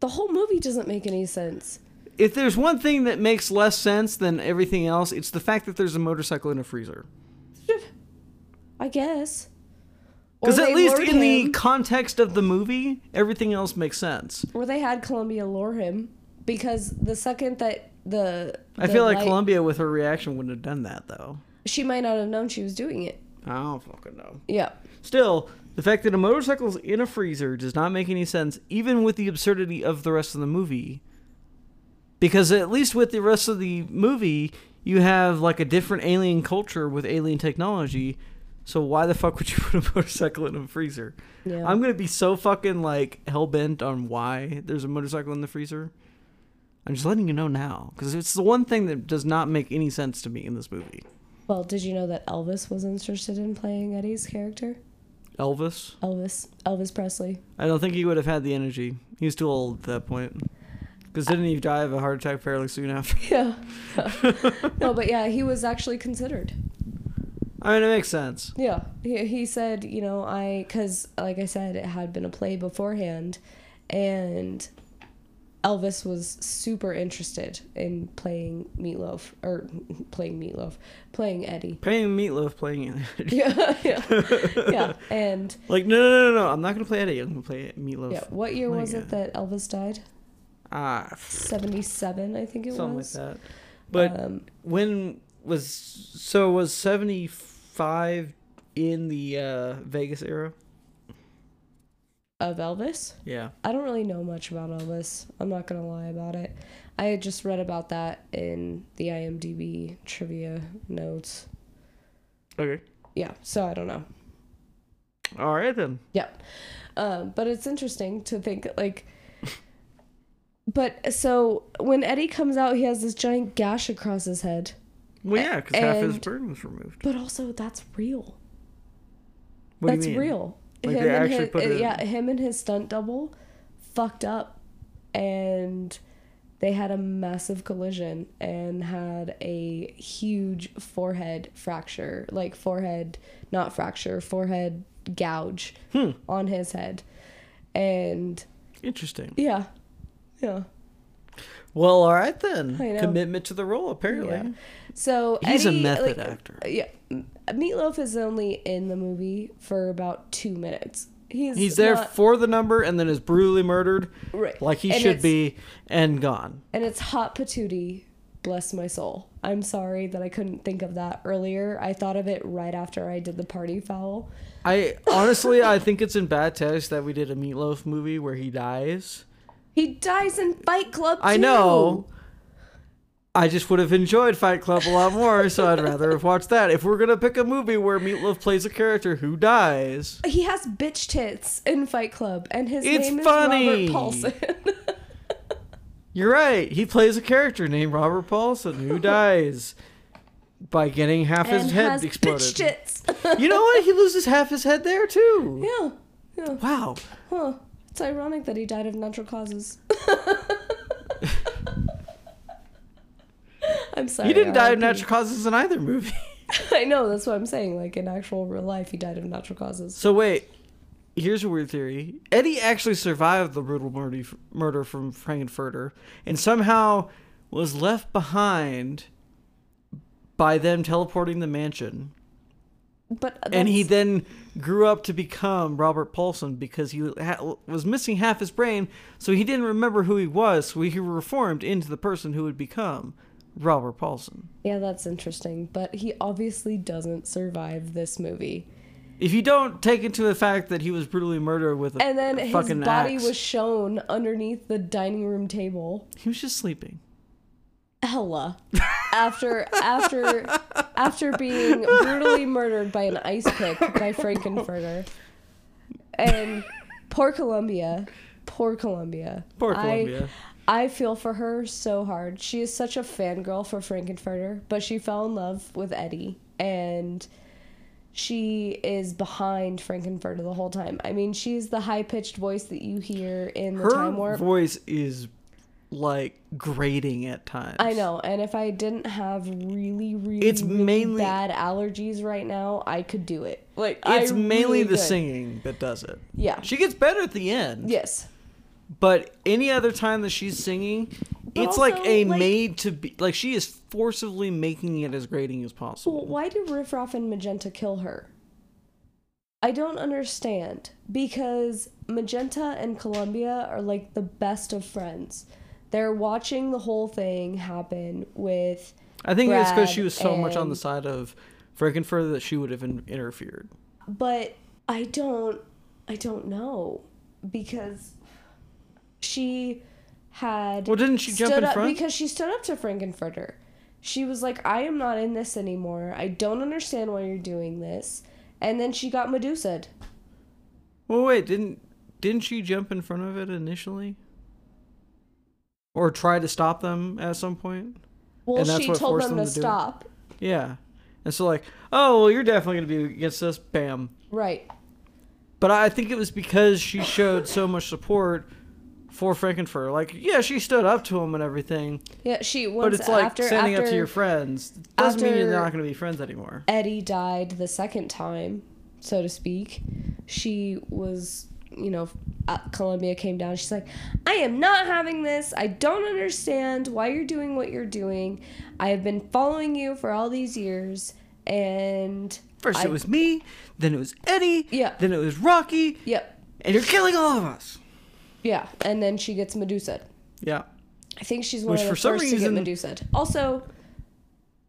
the whole movie doesn't make any sense. If there's one thing that makes less sense than everything else, it's the fact that there's a motorcycle in a freezer. I guess. Or Because at they least lured in the him, context of the movie, everything else makes sense. or they had Columbia lure him because the second that the, I the feel like light- Columbia, with her reaction, wouldn't have done that though. she might not have known she was doing it. I don't fucking know. Yeah, Still, the fact that a motorcycle's in a freezer does not make any sense, even with the absurdity of the rest of the movie. Because at least with the rest of the movie, you have like a different alien culture with alien technology. So why the fuck would you put a motorcycle in a freezer? yeah. I'm gonna be so fucking like hell bent on why there's a motorcycle in the freezer. I'm just letting you know now because it's the one thing that does not make any sense to me in this movie. Well, did you know that Elvis was interested in playing Eddie's character? Elvis, Elvis, Elvis Presley. I don't think he would have had the energy. He's too old at that point. Because didn't he die of a heart attack fairly soon after? Yeah. no, but yeah, he was actually considered. I mean, it makes sense. Yeah, he, he said, you know, I, because like I said, it had been a play beforehand, and Elvis was super interested in playing Meatloaf, or playing Meatloaf, playing Eddie. Playing Meatloaf playing Eddie. Yeah, yeah, yeah. And like, no, no, no, no, no. I'm not going to play Eddie. I'm going to play Meatloaf. yeah, what year was it that Elvis died? Ah, 77, I think it something was. Something like that. But um, when was so was 75 in the uh Vegas era? Of Elvis? Yeah. I don't really know much about Elvis. I'm not gonna lie about it. I had just read about that in the IMDb trivia notes. Okay. Yeah, so I don't know. All right then. Yeah, um, but it's interesting to think like. But so when Eddie comes out, he has this giant gash across his head. Well, yeah, because half his burn was removed. But also, that's real. What that's do you mean? real. Like, him they actually his, put it- yeah, him and his stunt double fucked up, and they had a massive collision and had a huge forehead fracture, like forehead, not fracture, forehead gouge Hmm. on his head, and Interesting. yeah, yeah. Well, all right then. Commitment to the role, apparently. Yeah. So He's a method like, actor. Yeah, Meatloaf is only in the movie for about two minutes. He's He's there not- for the number and then is brutally murdered right. like he And should be and gone. And it's hot patootie. Bless my soul. I'm sorry that I couldn't think of that earlier. I thought of it right after I did the party foul. I honestly I think it's in bad taste that we did a meatloaf movie where he dies. He dies in Fight Club. I know. I just would have enjoyed Fight Club a lot more, so I'd rather have watched that. If we're gonna pick a movie where Meatloaf plays a character who dies, He has bitch tits in Fight Club, and his It's name funny. is Robert Paulson. you're right. He plays a character named Robert Paulson who dies by getting half his head has bitch exploded. tits. You know what? He loses half his head there too. yeah. Yeah. Wow. Huh. It's ironic that he died of natural causes. I'm sorry. He didn't die of natural causes in either movie. I know, that's what I'm saying. Like in actual real life, he died of natural causes. So wait, here's a weird theory. Eddie actually survived the brutal murder, murder from Frank-N-Furter and somehow was left behind by them teleporting the mansion. But And he then grew up to become Robert Paulson because he ha- was missing half his brain, so he didn't remember who he was, so he reformed into the person who would become Robert Paulson. yeah, that's interesting. But he obviously doesn't survive this movie. If you don't take into the fact that he was brutally murdered with a And then his fucking body axe, was shown underneath the dining room table. he was just sleeping. Hella. After after after being brutally murdered by an ice pick by Frank-N-Furter. And poor Columbia. Poor Columbia. Poor Columbia. I feel for her so hard. She is such a fangirl for Frank-N-Furter, but she fell in love with Eddie and she is behind Frank-N-Furter the whole time. I mean, she's the high pitched voice that you hear in the Her Time Warp. voice is like grating at times. I know, and if I didn't have really, really, It's really mainly- bad allergies right now, I could do it. Like It's I mainly really the could. singing that does it. Yeah. She gets better at the end. Yes. But any other time that she's singing, But it's like a like- made to be like she is forcibly making it as grating as Well, possible. why do Riff Raff and Magenta kill her? I don't understand because Magenta and Columbia are like the best of friends. They're watching the whole thing happen with I think it's because she was so much on the side of Frank-N-Furter that she would have in- interfered. but I don't I don't know because she had Well, didn't she jump in front? because she stood up to Frank-N-Furter. She was like, "I am not in this anymore. I don't understand why you're doing this." And then she got Medusa'd. Well, wait, didn't didn't she jump in front of it initially? Or try to stop them at some point? Well, And that's she what told them them to to do it? stop. Yeah. And so like, oh well, you're definitely gonna be against us. Bam. Right. But I think it was because she showed so much support for Frank-N-Furter. Like, yeah, she stood up to him and everything, Yeah, she but it's like after standing after up to your friends doesn't mean you're not going to be friends anymore. Eddie died the second time, so to speak. She was, you know, uh, Columbia came down. She's like, I am not having this. I don't understand why you're doing what you're doing. I have been following you for all these years, and First I- it was me, then it was Eddie, Yeah. then it was Rocky, yep, and you're killing all of us. Yeah. And then she gets Medusa. Yeah. I think she's one Which of the for some first to reason- get Medusa. Also,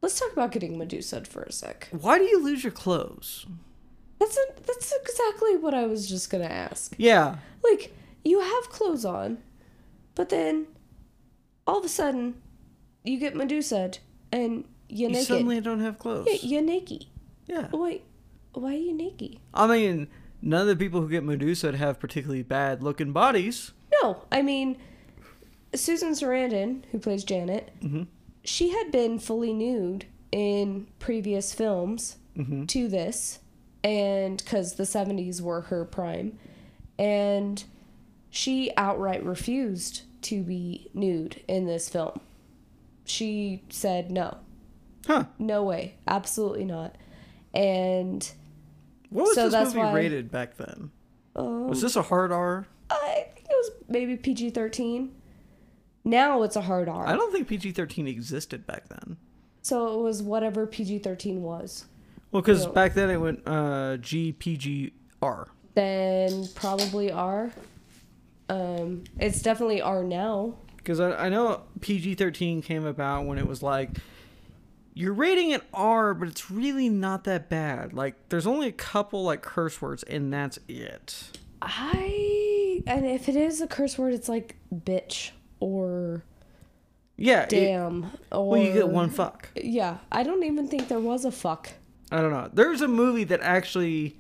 let's talk about getting Medusa for a sec. Why do you lose your clothes? That's a, that's exactly what I was just gonna ask. Yeah. Like, you have clothes on, but then all of a sudden you get Medusa and you're You naked. suddenly don't have clothes. Yeah, you're naked. Yeah. Wait, why are you naked? I mean, none of the people who get Medusa have particularly bad looking bodies. No, I mean, Susan Sarandon, who plays Janet, Mhm. she had been fully nude in previous films Mhm. to this, and because the 70s were her prime, and she outright refused to be nude in this film. She said, no, Huh. no way, absolutely not. And What was So this movie why- rated back then? um, Was this a hard R? I think it was maybe PG 13. Now it's a hard R. I don't think PG 13 existed back then. So it was whatever PG 13 was. Well, because No. back then it went uh, GPGR. then probably R. Um, it's definitely R now. Because I, I know PG 13 came about when it was like, you're rating it R, but it's really not that bad. Like, there's only a couple, like, curse words, and that's it. I and if it is a curse word, it's like bitch or Yeah. it- damn or well, you get one fuck. Yeah, I don't even think there was a fuck. I don't know. There's a movie that actually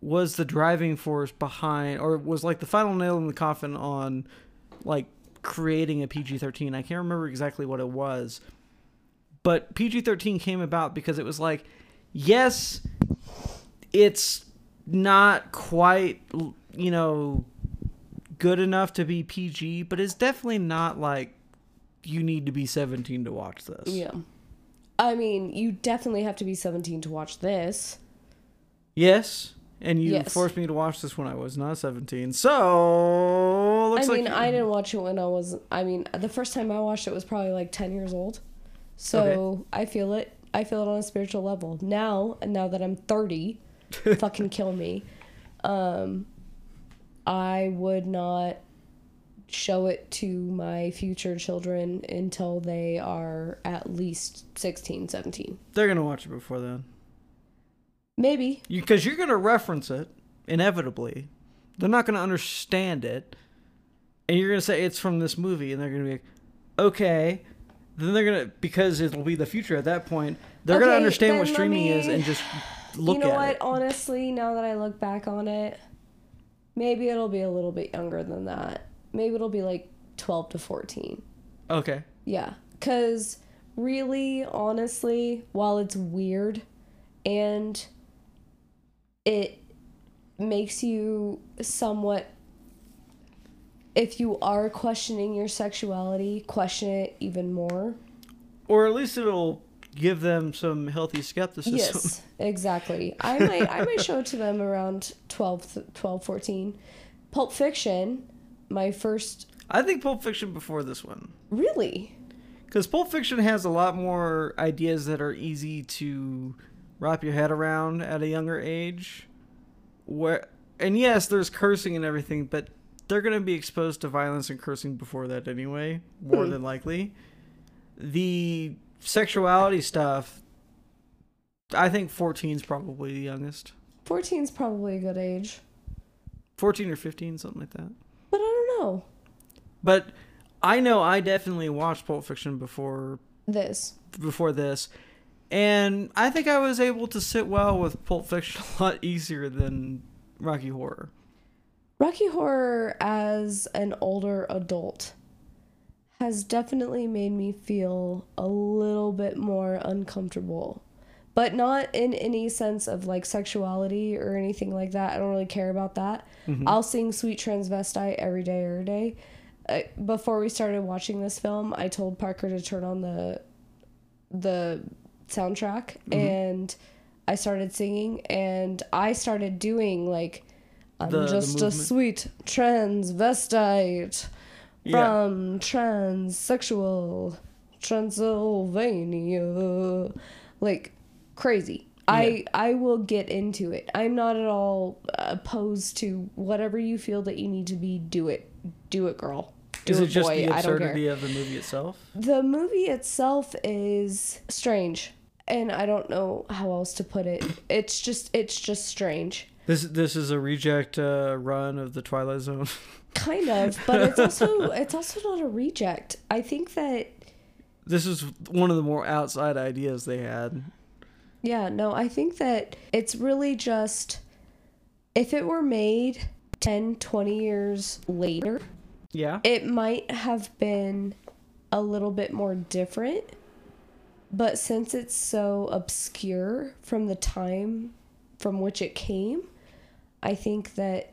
was the driving force behind, or was like the final nail in the coffin on, like creating a PG-13. I can't remember exactly what it was, but PG-13 came about because it was like, yes, it's not quite, you know, good enough to be PG, but it's definitely not like you need to be 17 to watch this. Yeah. I mean, you definitely have to be 17 to watch this. Yes, and you Yes. forced me to watch this when I was not 17. So, looks I mean, like I didn't watch it when I was. I mean, the first time I watched it was probably like 10 years old. So I feel it. I feel it on a spiritual level. Now, now that I'm 30, fucking kill me. Um, I would not show it to my future children until they are at least 16, 17. they're going to watch it before then. Maybe. Because you, are going to reference it, inevitably. They're not going to understand it. And you're going to say it's from this movie, and they're going to be like, okay. Then they're going to, because it'll be the future at that point, they're going to understand what streaming is and just look you know at what? it. Honestly, now that I look back on it, maybe it'll be a little bit younger than that. Maybe it'll be like 12 to 14. Okay. Yeah. Because really, honestly, while it's weird and it makes you somewhat. If you are questioning your sexuality, question it even more. Or at least it'll give them some healthy skepticism. Yes, exactly. I might I might show it to them around 12, th- 12 14. Pulp Fiction, my first I think Pulp Fiction before this one. really Because Pulp Fiction has a lot more ideas that are easy to wrap your head around at a younger age. Where and yes, there's cursing and everything, but they're gonna be exposed to violence and cursing before that anyway, more Hmm. than likely. The sexuality stuff, I think 14 is probably the youngest. 14 is probably a good age. 14 or 15, something like that. But I don't know. But I know I definitely watched Pulp Fiction before This. before this, and I think I was able to sit well with Pulp Fiction a lot easier than Rocky Horror. Rocky Horror as an older adult has definitely made me feel a little bit more uncomfortable. But not in any sense of like sexuality or anything like that. I don't really care about that. I'll sing Sweet Transvestite every day, every day. Uh, before we started watching this film, I told Parker to turn on the the soundtrack and I started singing and I started doing like I'm The- the just a sweet transvestite Yeah. from transsexual Transylvania. Like crazy. I I will get into it. I'm not at all opposed to whatever you feel that you need to be. Do it. Do it, girl. Do Is it, it just boy. the I don't care. absurdity of the movie itself? The movie itself is strange, and I don't know how else to put it. It's just it's just strange. This this is a reject uh, run of the Twilight Zone. Kind of, but it's also it's also not a reject. I think that this is one of the more outside ideas they had. yeah, no, I think that it's really just if it were made 10, 20 years later, Yeah. it might have been a little bit more different. But since it's so obscure from the time from which it came, I think that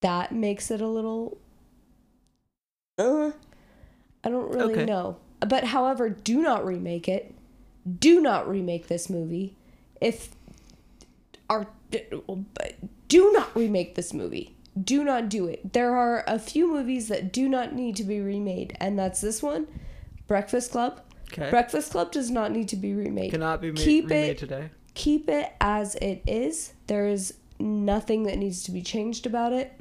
that makes it a little. Uh, I don't really Okay. know. But however, do not remake it. Do not remake this movie. If are do not remake this movie. Do not do it. There are a few movies that do not need to be remade, and that's this one, Breakfast Club. Okay. Breakfast Club does not need to be remade. Cannot be made, Keep remade it today. keep it as it is. There is nothing that needs to be changed about it.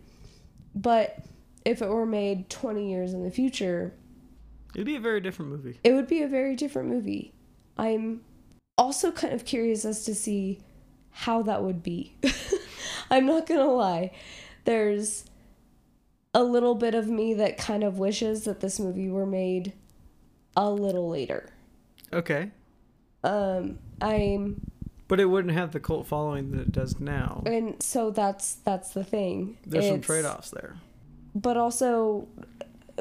But if it were made 20 years in the future, It'd be a very different movie. it would be a very different movie. I'm also kind of curious as to see how that would be. I'm not going to lie. There's a little bit of me that kind of wishes that this movie were made a little later. Okay. Um I'm But it wouldn't have the cult following that it does now. and so that's that's the thing. There's some trade offs there. But also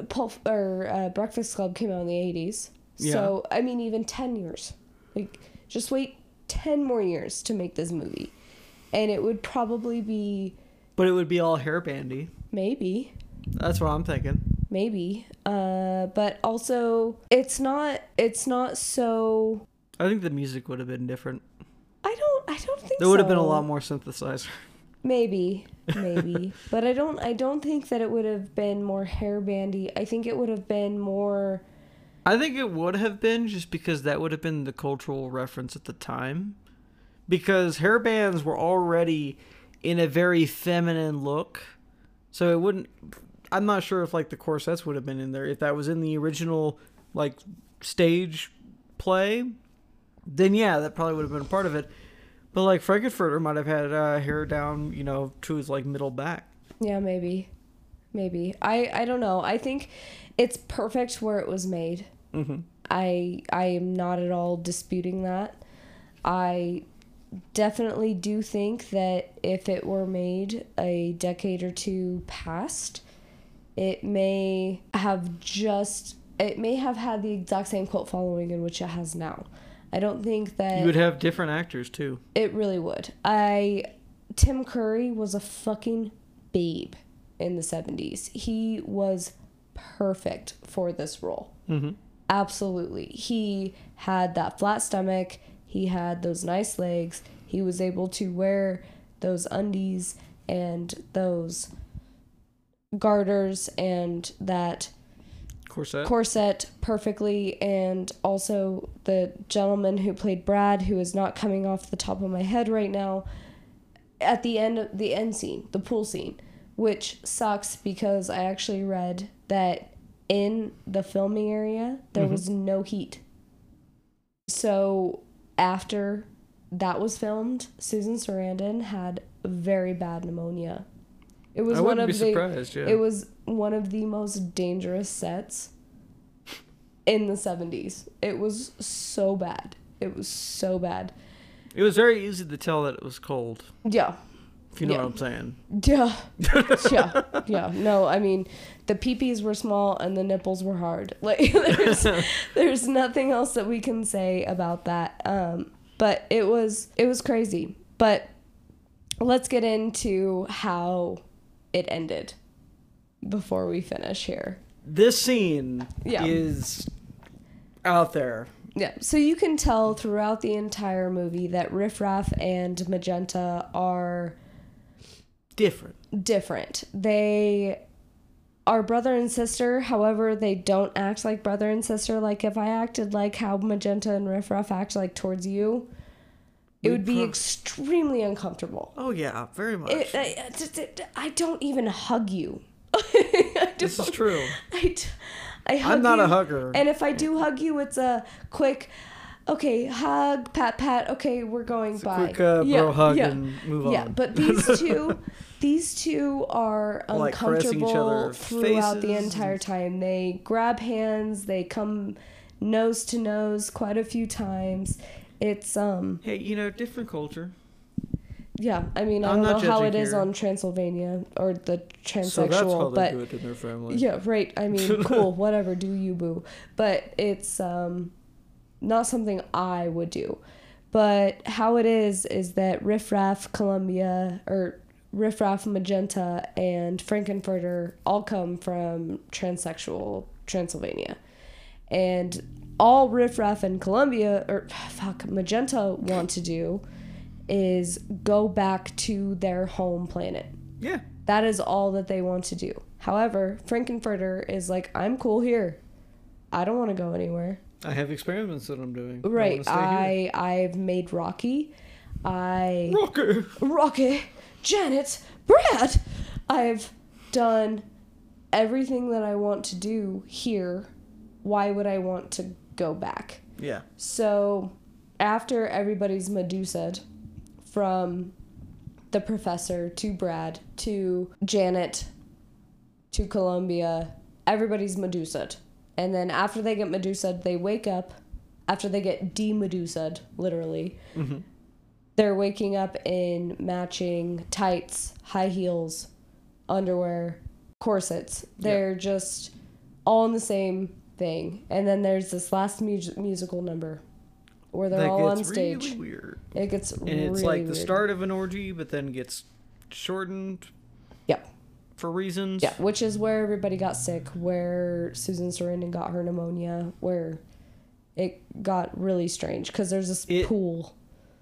Pulp or uh, Breakfast Club came out in the 80s. So, I mean even 10 years. Like just wait 10 more years to make this movie. And it would probably be But it would be all hair bandy. maybe That's what I'm thinking. maybe uh but also it's not it's not so I think the music would have been different. I don't I don't think There would have been a lot more synthesizer. Maybe, maybe, but I don't. I don't think that it would have been more hair bandy. I think it would have been more. I think it would have been just because that would have been the cultural reference at the time. Because hair bands were already in a very feminine look. So it wouldn't I'm not sure if like the corsets would have been in there if that was in the original like stage play. Then yeah, that probably would have been a part of it. But like Frank-N-Furter might have had uh, hair down, you know, to his like middle back. Yeah, maybe, maybe. I I don't know. I think it's perfect where it was made. Mhm. I I am not at all disputing that. I definitely do think that if it were made a decade or two past, it may have just it may have had the exact same cult following in which it has now. I don't think that You would have different actors too. it really would. I Tim Curry was a fucking babe in the 70s. He was perfect for this role. Mhm. Absolutely. He had that flat stomach, he had those nice legs. He was able to wear those undies and those garters and that Corset. corset perfectly and also the gentleman who played Brad who is not coming off the top of my head right now at the end of the end scene the pool scene which sucks because I actually read that in the filming area there mm-hmm. was no heat. So after that was filmed Susan Sarandon had very bad pneumonia it was I one of be the surprised, yeah. it was one of the most dangerous sets in the 70s. It was so bad. It was so bad. It was very easy to tell that it was cold, Yeah. if you know Yeah. what I'm saying. Yeah. yeah. Yeah. No, I mean, the peepees were small and the nipples were hard. Like there's there's nothing else that we can say about that. Um but it was it was crazy. But let's get into how it ended before we finish here. This scene Yeah. is out there. Yeah, so you can tell throughout the entire movie that Riff Raff and Magenta are Different. different. They are brother and sister, however, they don't act like brother and sister. Like if I acted like how Magenta and Riff Raff act like towards you, it We'd be extremely uncomfortable. Oh yeah, very much. It, I, I don't even hug you. This is true. I, I hug I'm not a hugger. And if I do hug you, it's a quick, okay, hug, pat, pat. Okay, we're going It's a by. quick uh, yeah, bro hug yeah, and move yeah. on. Yeah, but these two, these two are Like each uncomfortable throughout the entire time. They grab hands. They come nose to nose quite a few times. It's um hey, you know, different culture. yeah. I mean I I'm don't not know how it judging is here. on Transylvania or the transsexual, So that's how they but do it in their family. yeah, right. I mean, cool, whatever, do you boo. But it's um not something I would do. But how it is is that riffraff Columbia or riffraff Magenta and Frank-N-Furter all come from transsexual Transylvania. And all Riff Raff and Columbia or fuck Magenta want to do is go back to their home planet. Yeah. That is all that they want to do. However, Frank-N-Furter is like, I'm cool here. I don't want to go anywhere. I have experiments that I'm doing. Right. I, I I've made Rocky. I Rocker. Rocky. Janet, Brad, I've done everything that I want to do here. Why would I want to go back? Yeah. So, after everybody's Medusa'd, from the professor to Brad to Janet to Columbia, everybody's Medusa'd. And then after they get Medusa'd, they wake up. After they get de-Medusa'd, literally, mm-hmm. they're waking up in matching tights, high heels, underwear, corsets. They're just all in the same thing. And then there's this last mu- musical number where they're that all on stage. really weird. It gets And really it's like the start of an orgy, but then gets shortened Yeah. for reasons. Yeah, which is where everybody got sick, where Susan Sarandon got her pneumonia, where it got really strange because there's this It- pool.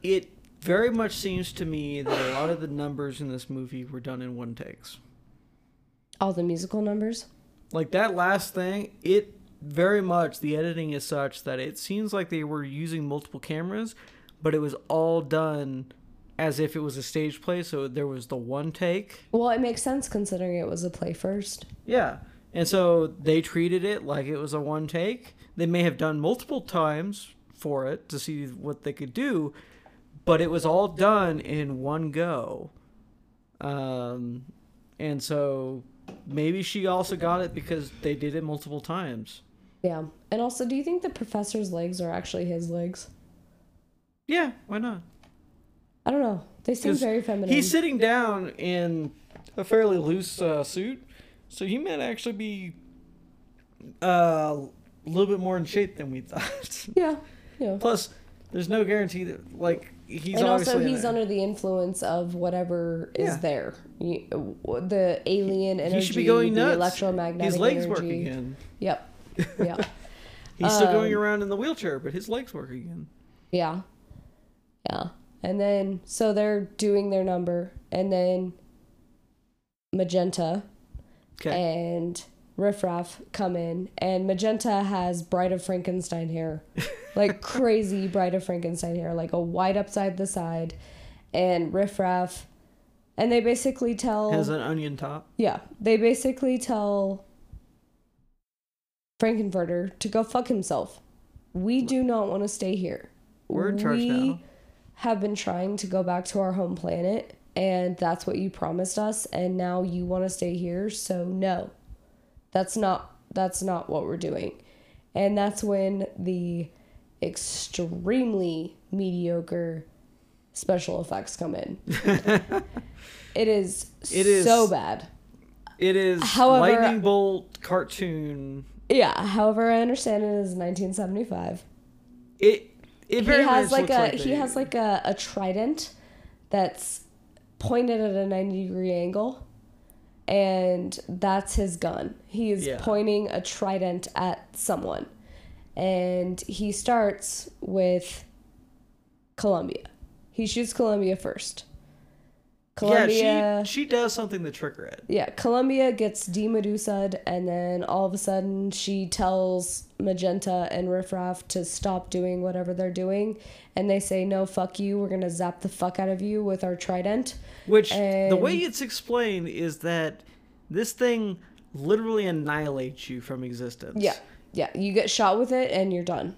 It very much seems to me that a lot of the numbers in this movie were done in one takes. All the musical numbers. Like that last thing, it very much the editing is such that it seems like they were using multiple cameras, but it was all done as if it was a stage play, so there was the one take. Well, it makes sense considering it was a play first. Yeah. And so they treated it like it was a one take. They may have done multiple times for it to see what they could do, but it was all done in one go. Um, and so maybe she also got it because they did it multiple times. Yeah. And also, do you think the professor's legs are actually his legs? Yeah, why not? I don't know. They seem very feminine. He's sitting down in a fairly loose uh, suit, so he might actually be uh, a little bit more in shape than we thought. yeah. Yeah. Plus, there's no guarantee that like he's and also, he's under the influence of whatever is Yeah. there. You- The alien energy, he should be going the nuts. electromagnetic His legs energy. work again. Yep. Yeah. He's still going Um, around in the wheelchair, but his legs work again. Yeah. Yeah. And then so they're doing their number and then Magenta Okay. and Riffraff come in and Magenta has Bride of Frankenstein hair. Like crazy Bride of Frankenstein hair, like a white upside the side. And Riffraff. And they basically tell Has an onion top. Yeah, they basically tell Frank-N-Furter to go fuck himself. We do not want to stay here. We're in charge we now. have been trying to go back to our home planet, and that's what you promised us, and now you want to stay here. So no, that's not that's not what we're doing, and that's when the extremely mediocre special effects come in. it is It is- so bad. It is However- lightning bolt cartoon. Yeah, however, I understand it is 1975. It it He very has much like a like he has like a, a trident that's pointed at a 90 degree angle, and that's his gun. He is Yeah. pointing a trident at someone, and he starts with Columbia. He shoots Columbia first. Columbia. Yeah, she she does something to trigger it. Yeah, Columbia gets demedusa'd, and then all of a sudden she tells Magenta and Riffraff to stop doing whatever they're doing, and they say, "No, fuck you. We're gonna zap the fuck out of you with our trident." Which the way it's explained is that this thing literally annihilates you from existence. Yeah, yeah. You get shot with it, and you're done.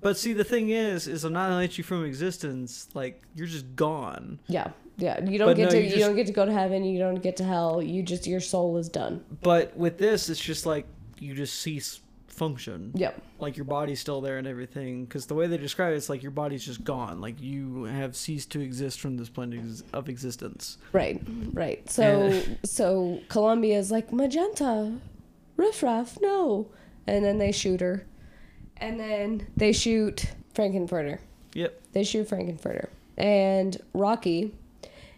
But see, the thing is, is annihilates you from existence. Like you're just gone. Yeah, yeah. You don't But get no, to you you, just- don't get to go to heaven. You don't get to hell. You just your soul is done. But with this, it's just like you just cease function. Yep. Like your body's still there and everything. Because the way they describe it, it's like your body's just gone. Like you have ceased to exist from this plane of existence. Right, right. So so Columbia's like Magenta, riffraff, no, and then they shoot her, and then they shoot Frank-N-Furter. Yep. They shoot Frank-N-Furter, and Rocky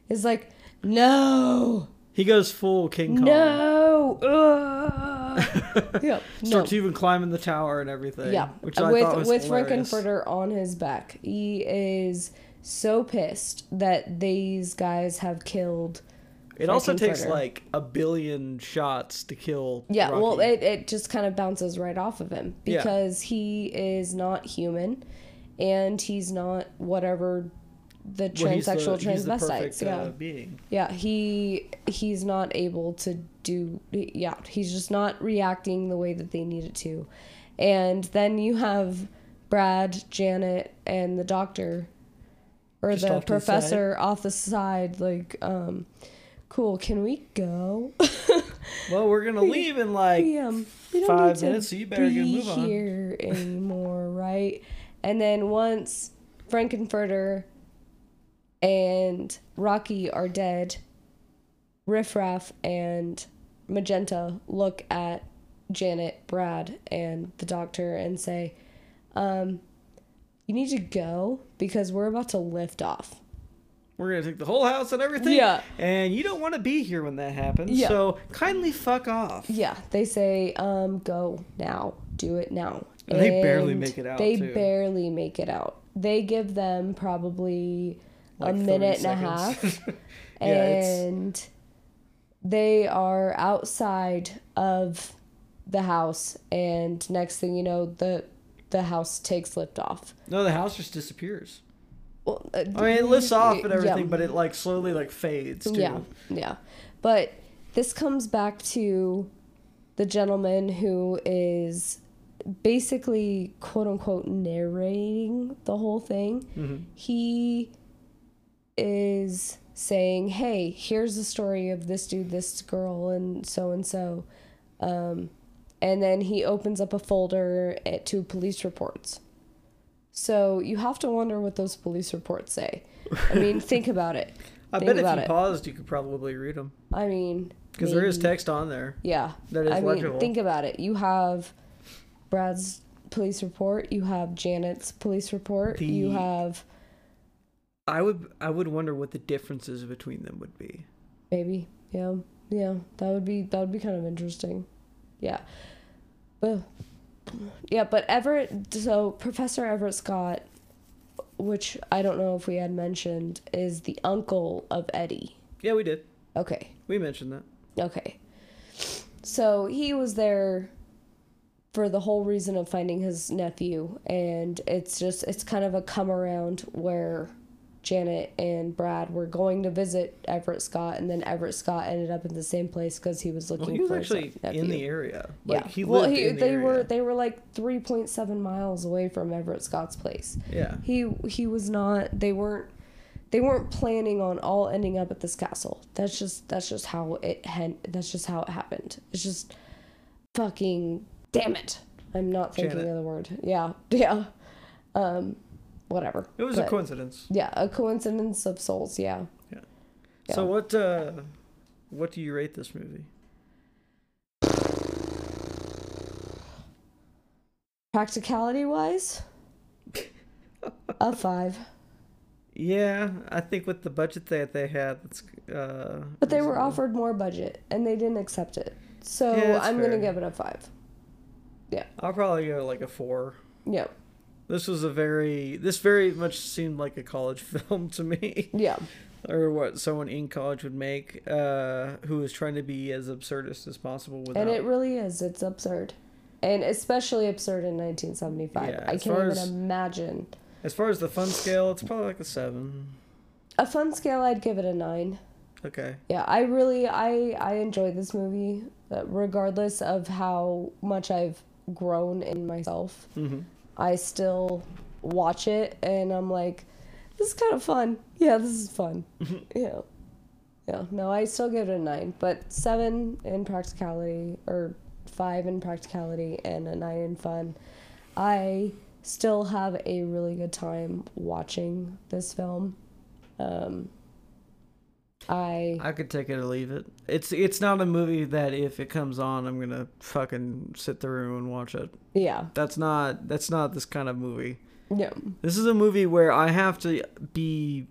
is like, no, He goes full King Kong. no, ugh." yep, no. Starts even climbing the tower and everything. Yeah, Which I with thought was with hilarious. Frank-N-Furter on his back, he is so pissed that these guys have killed. It also takes like a billion shots to kill. Yeah, well, it, it just kind of bounces right off of him Yeah. because he is not human and he's not whatever the Well, he's the- transsexual he's the perfect, yeah. uh, being. Yeah, he he's not able to do yeah, he's just not reacting the way that they needed to. And then you have Brad, Janet, and the doctor or Just the to the professor off the side like um cool, can we go? Well, we're gonna leave in like we, um, don't five need to minutes, so you better get move on. here anymore, right? And then once Frank-N-Furter and Rocky are dead, Riff Raff and Magenta look at Janet, Brad, and the doctor and say, um, you need to go because we're about to lift off. we're gonna take the whole house and everything. Yeah. And you don't want to be here when that happens. Yeah. So kindly fuck off. Yeah, they say, um, go now, do it now. And they barely make it out, They too. barely make it out. They give them probably Like a minute and a half, Yeah, it's- and they are outside of the house. And next thing you know, the the house takes lift off. No, the house just disappears. Well, uh, I mean, it lifts off and yeah. everything, but it like slowly like fades too. Yeah, yeah. But this comes back to the gentleman who is basically quote unquote narrating the whole thing. Mhm. He is saying, "Hey, here's the story of this dude, this girl, and so and so," um, and then he opens up a folder at, to police reports. So you have to wonder what those police reports say. I mean, think about it. I Think bet if you it. paused, you could probably read them I mean, because there is text on there. Yeah. that is I mean, think about it. You have Brad's police report. You have Janet's police report. you have I would I would wonder what the differences between them would be. maybe yeah yeah that would be that would be kind of interesting. Yeah. But yeah, but Everett. So Professor Everett Scott, which I don't know if we had mentioned, is the uncle of Eddie. Yeah, we did. Okay. We mentioned that. Okay. So he was there for the whole reason of finding his nephew, and it's just, it's kind of a come around where Janet and Brad were going to visit Everett Scott, and then Everett Scott ended up in the same place because he was looking Well, he was for actually in the area. Like yeah. he well, he, the they area. were they were like three point seven miles away from Everett Scott's place. Yeah. He he was not. They weren't. They weren't planning on all ending up at this castle. That's just that's just how it had. That's just how it happened. It's just fucking damn it. I'm not thinking Janet. of the word. Yeah, yeah. Um, whatever. It was a coincidence. Yeah, a coincidence of souls. Yeah. Yeah. So what uh what do you rate this movie? Practicality wise, a five. Yeah, I think with the budget that they had, that's uh But they were offered more budget and they didn't accept it. So Yeah, I'm gonna give it a five. Yeah. I'll probably go like a 4. Yeah. This was a very this very much seemed like a college film to me. Yeah. or what someone in college would make uh who is trying to be as absurdist as possible without And it really is. It's absurd. And especially absurd in 1975. Yeah, I can't even as- imagine. As far as the fun scale, it's probably like a 7. A fun scale, I'd give it a 9. Okay. Yeah, I really I I enjoyed this movie uh, regardless of how much I've grown in myself. Mhm. I still watch it and I'm like this is kind of fun. Yeah, this is fun. yeah. Yeah, no, I still give it a 9, but 7 in practicality or 5 in practicality and a 9 in fun. I still have a really good time watching this film. Um I I could take it or leave it. It's it's not a movie that if it comes on, I'm gonna fucking sit through and watch it. yeah. That's not that's not this kind of movie. Yeah. This is a movie where I have to be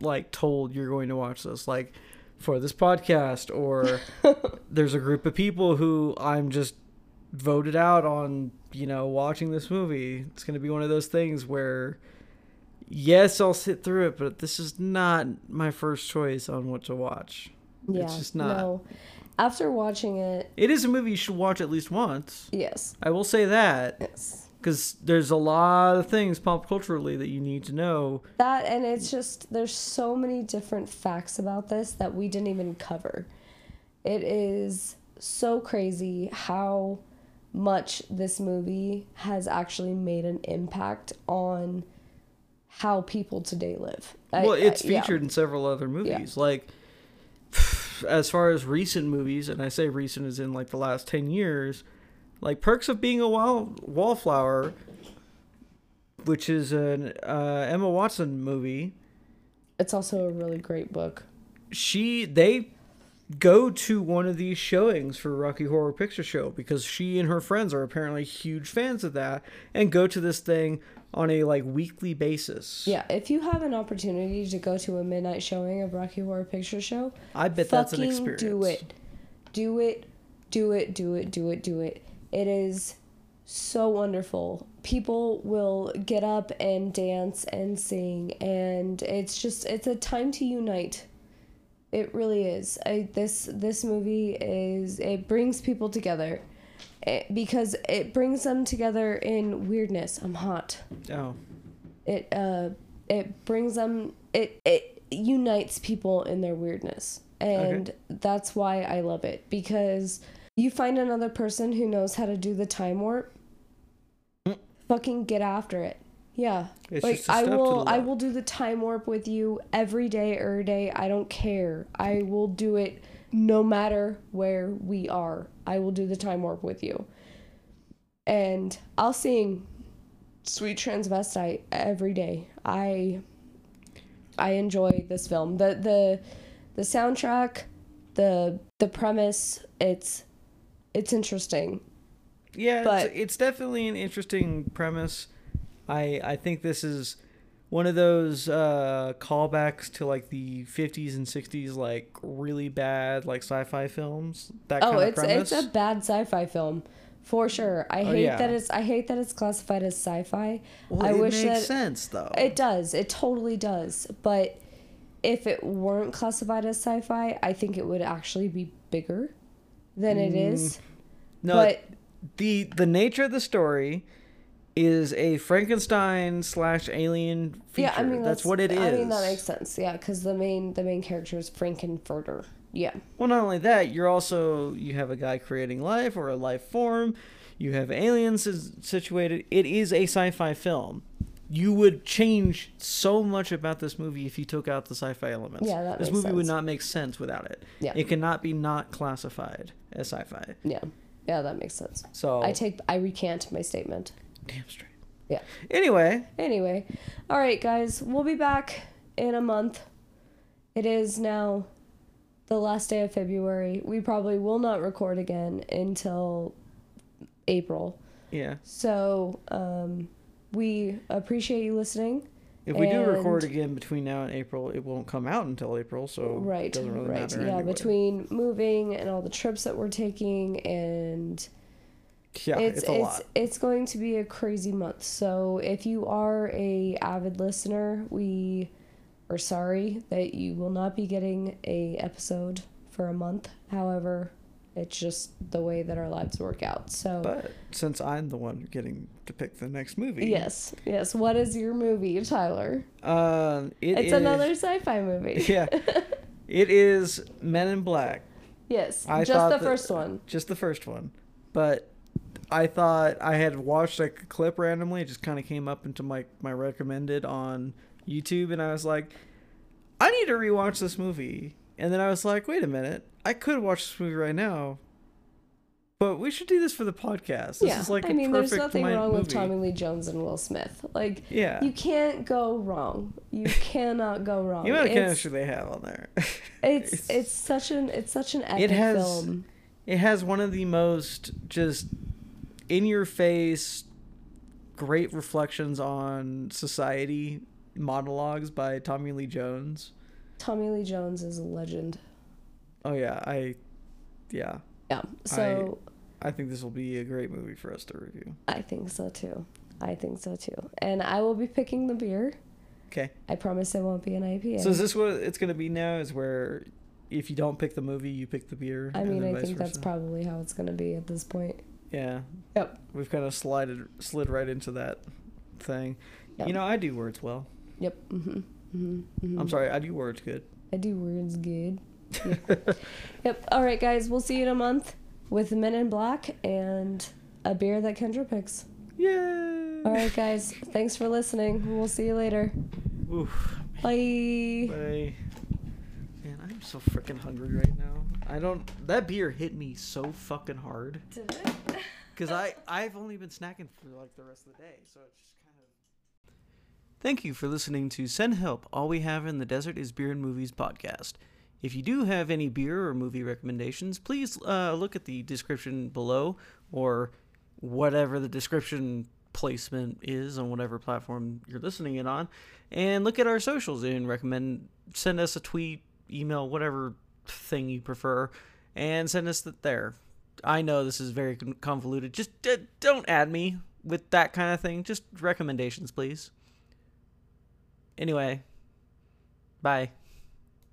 like told you're going to watch this, like for this podcast, or there's a group of people who I'm just voted out on, you know, watching this movie. It's gonna be one of those things where yes, I'll sit through it, but this is not my first choice on what to watch. Yeah. It's just not. No. After watching it, It is a movie you should watch at least once. yes. I will say that. Yes. because there's a lot of things pop culturally that you need to know. That and it's just there's so many different facts about this that we didn't even cover. It is so crazy how much this movie has actually made an impact on how people today live. I- well, it's I- yeah. featured in several other movies. Like, as far as recent movies, and I say recent as in like the last 10 years, like Perks of Being a Wall- Wallflower, which is an uh, Emma Watson movie. It's also a really great book. She, they go to one of these showings for Rocky Horror Picture Show because she and her friends are apparently huge fans of that and go to this thing on a like weekly basis. Yeah, if you have an opportunity to go to a midnight showing of Rocky Horror Picture Show, I bet that's an experience. do it. Do it. Do it. Do it. Do it. Do it. It is so wonderful. People will get up and dance and sing and it's just it's a time to unite. It really is. I, this this movie is it brings people together. It, because it brings them together in weirdness. I'm hot. Oh. it uh it brings them it it unites people in their weirdness. And that's why i love it because you find another person who knows how to do the time warp. Fucking get after it. Yeah. It's like i will i will do the time warp with you every day or day. i don't care. I will do it no matter where we are i will do the time warp with you. And i'll sing sweet transvestite every day. I i enjoy this film. The the the soundtrack the the premise it's it's interesting. Yeah, But- it's, it's definitely an interesting premise. I I think this is one of those uh, callbacks to like the 50s and 60s, like really bad like sci-fi films. That oh kind of it's premise. it's a bad sci-fi film for sure i Oh, hate yeah. that it's i hate that it's classified as sci-fi well, i it wish makes that sense though. It does. It totally does. But if it weren't classified as sci-fi, I think it would actually be bigger than it is. no, but the the nature of the story is a Frankenstein slash alien feature. yeah, I mean that's, what it is. I mean that makes sense. Yeah, because the main the main character is Frank-N-Furter. Yeah, Well, not only that, you're also you have a guy creating life or a life form. You have aliens situated. It is a sci-fi film. You would change so much about this movie if you took out the sci-fi elements. Yeah, that this movie would not make sense without it. Yeah. It cannot be not classified as sci-fi. yeah, yeah. That makes sense. So I take I recant my statement. Damn straight. Yeah. Anyway, Anyway, all right, guys, we'll be back in a month. It is now the last day of February. We probably will not record again until April. yeah. So, um, we appreciate you listening. If we do record again between now and April, it won't come out until April, so right, it doesn't really right. matter. yeah, anyway. between moving and all the trips that we're taking and yeah, it's it's, a it's lot. it's going to be a crazy month. So if you are a avid listener, we are sorry that you will not be getting a episode for a month. However, it's just the way that our lives work out. So But since I'm the one getting to pick the next movie, yes, yes. What is your movie, Tyler? Uh, it it's is- another sci-fi movie. Yeah, it is Men in Black. Yes, I just the that- first one. Just the first one, but I thought I had watched like a clip randomly. It just kind of came up into my my recommended on YouTube, and I was like, I need to rewatch this movie. And then I was like, wait a minute, I could watch this movie right now. But we should do this for the podcast. This yeah, is like I a mean, there's nothing wrong movie. with Tommy Lee Jones and Will Smith. Like, Yeah. you can't go wrong. You cannot go wrong. Amount of It's- chemistry they have on there. It's It's- it's such an it's such an epic It has- film. It has one of the most just in your face great reflections on society monologues by Tommy Lee Jones. Tommy Lee Jones is a legend. Oh yeah, I yeah. Yeah. So I think this will be a great movie for us to review. I, think so too. I think so too. And I will be picking the beer. Okay. I promise it won't be an IPA. So is this what it's going to be now is where if you don't pick the movie, you pick the beer? I mean, I think that's probably how it's going to be at this point. Yeah, Yep. we've kind of slided slid right into that thing. Yep. You know, I do words well. Yep. hmm hmm hmm I'm sorry, I do words good. I do words good. Yep. yep. All right, guys. We'll see you in a month with Men in Black and a beer that Kendra picks. Yay! All right, guys. Thanks for listening. We'll see you later. Oof. Bye. Bye. Man, I'm so freaking hungry right now. I don't. That beer hit me so fucking hard. Did it? Because I I've only been snacking for like the rest of the day, so it's just kind of. Thank you for listening to Send Help. All we have in the desert is beer and movies podcast. If you do have any beer or movie recommendations, please uh, look at the description below or whatever the description placement is on whatever platform you're listening it on, and look at our socials and recommend send us a tweet, email, whatever thing you prefer, and send us that there. I know this is very convoluted. Just uh, don't add me with that kind of thing. Just recommendations, please. Anyway, bye.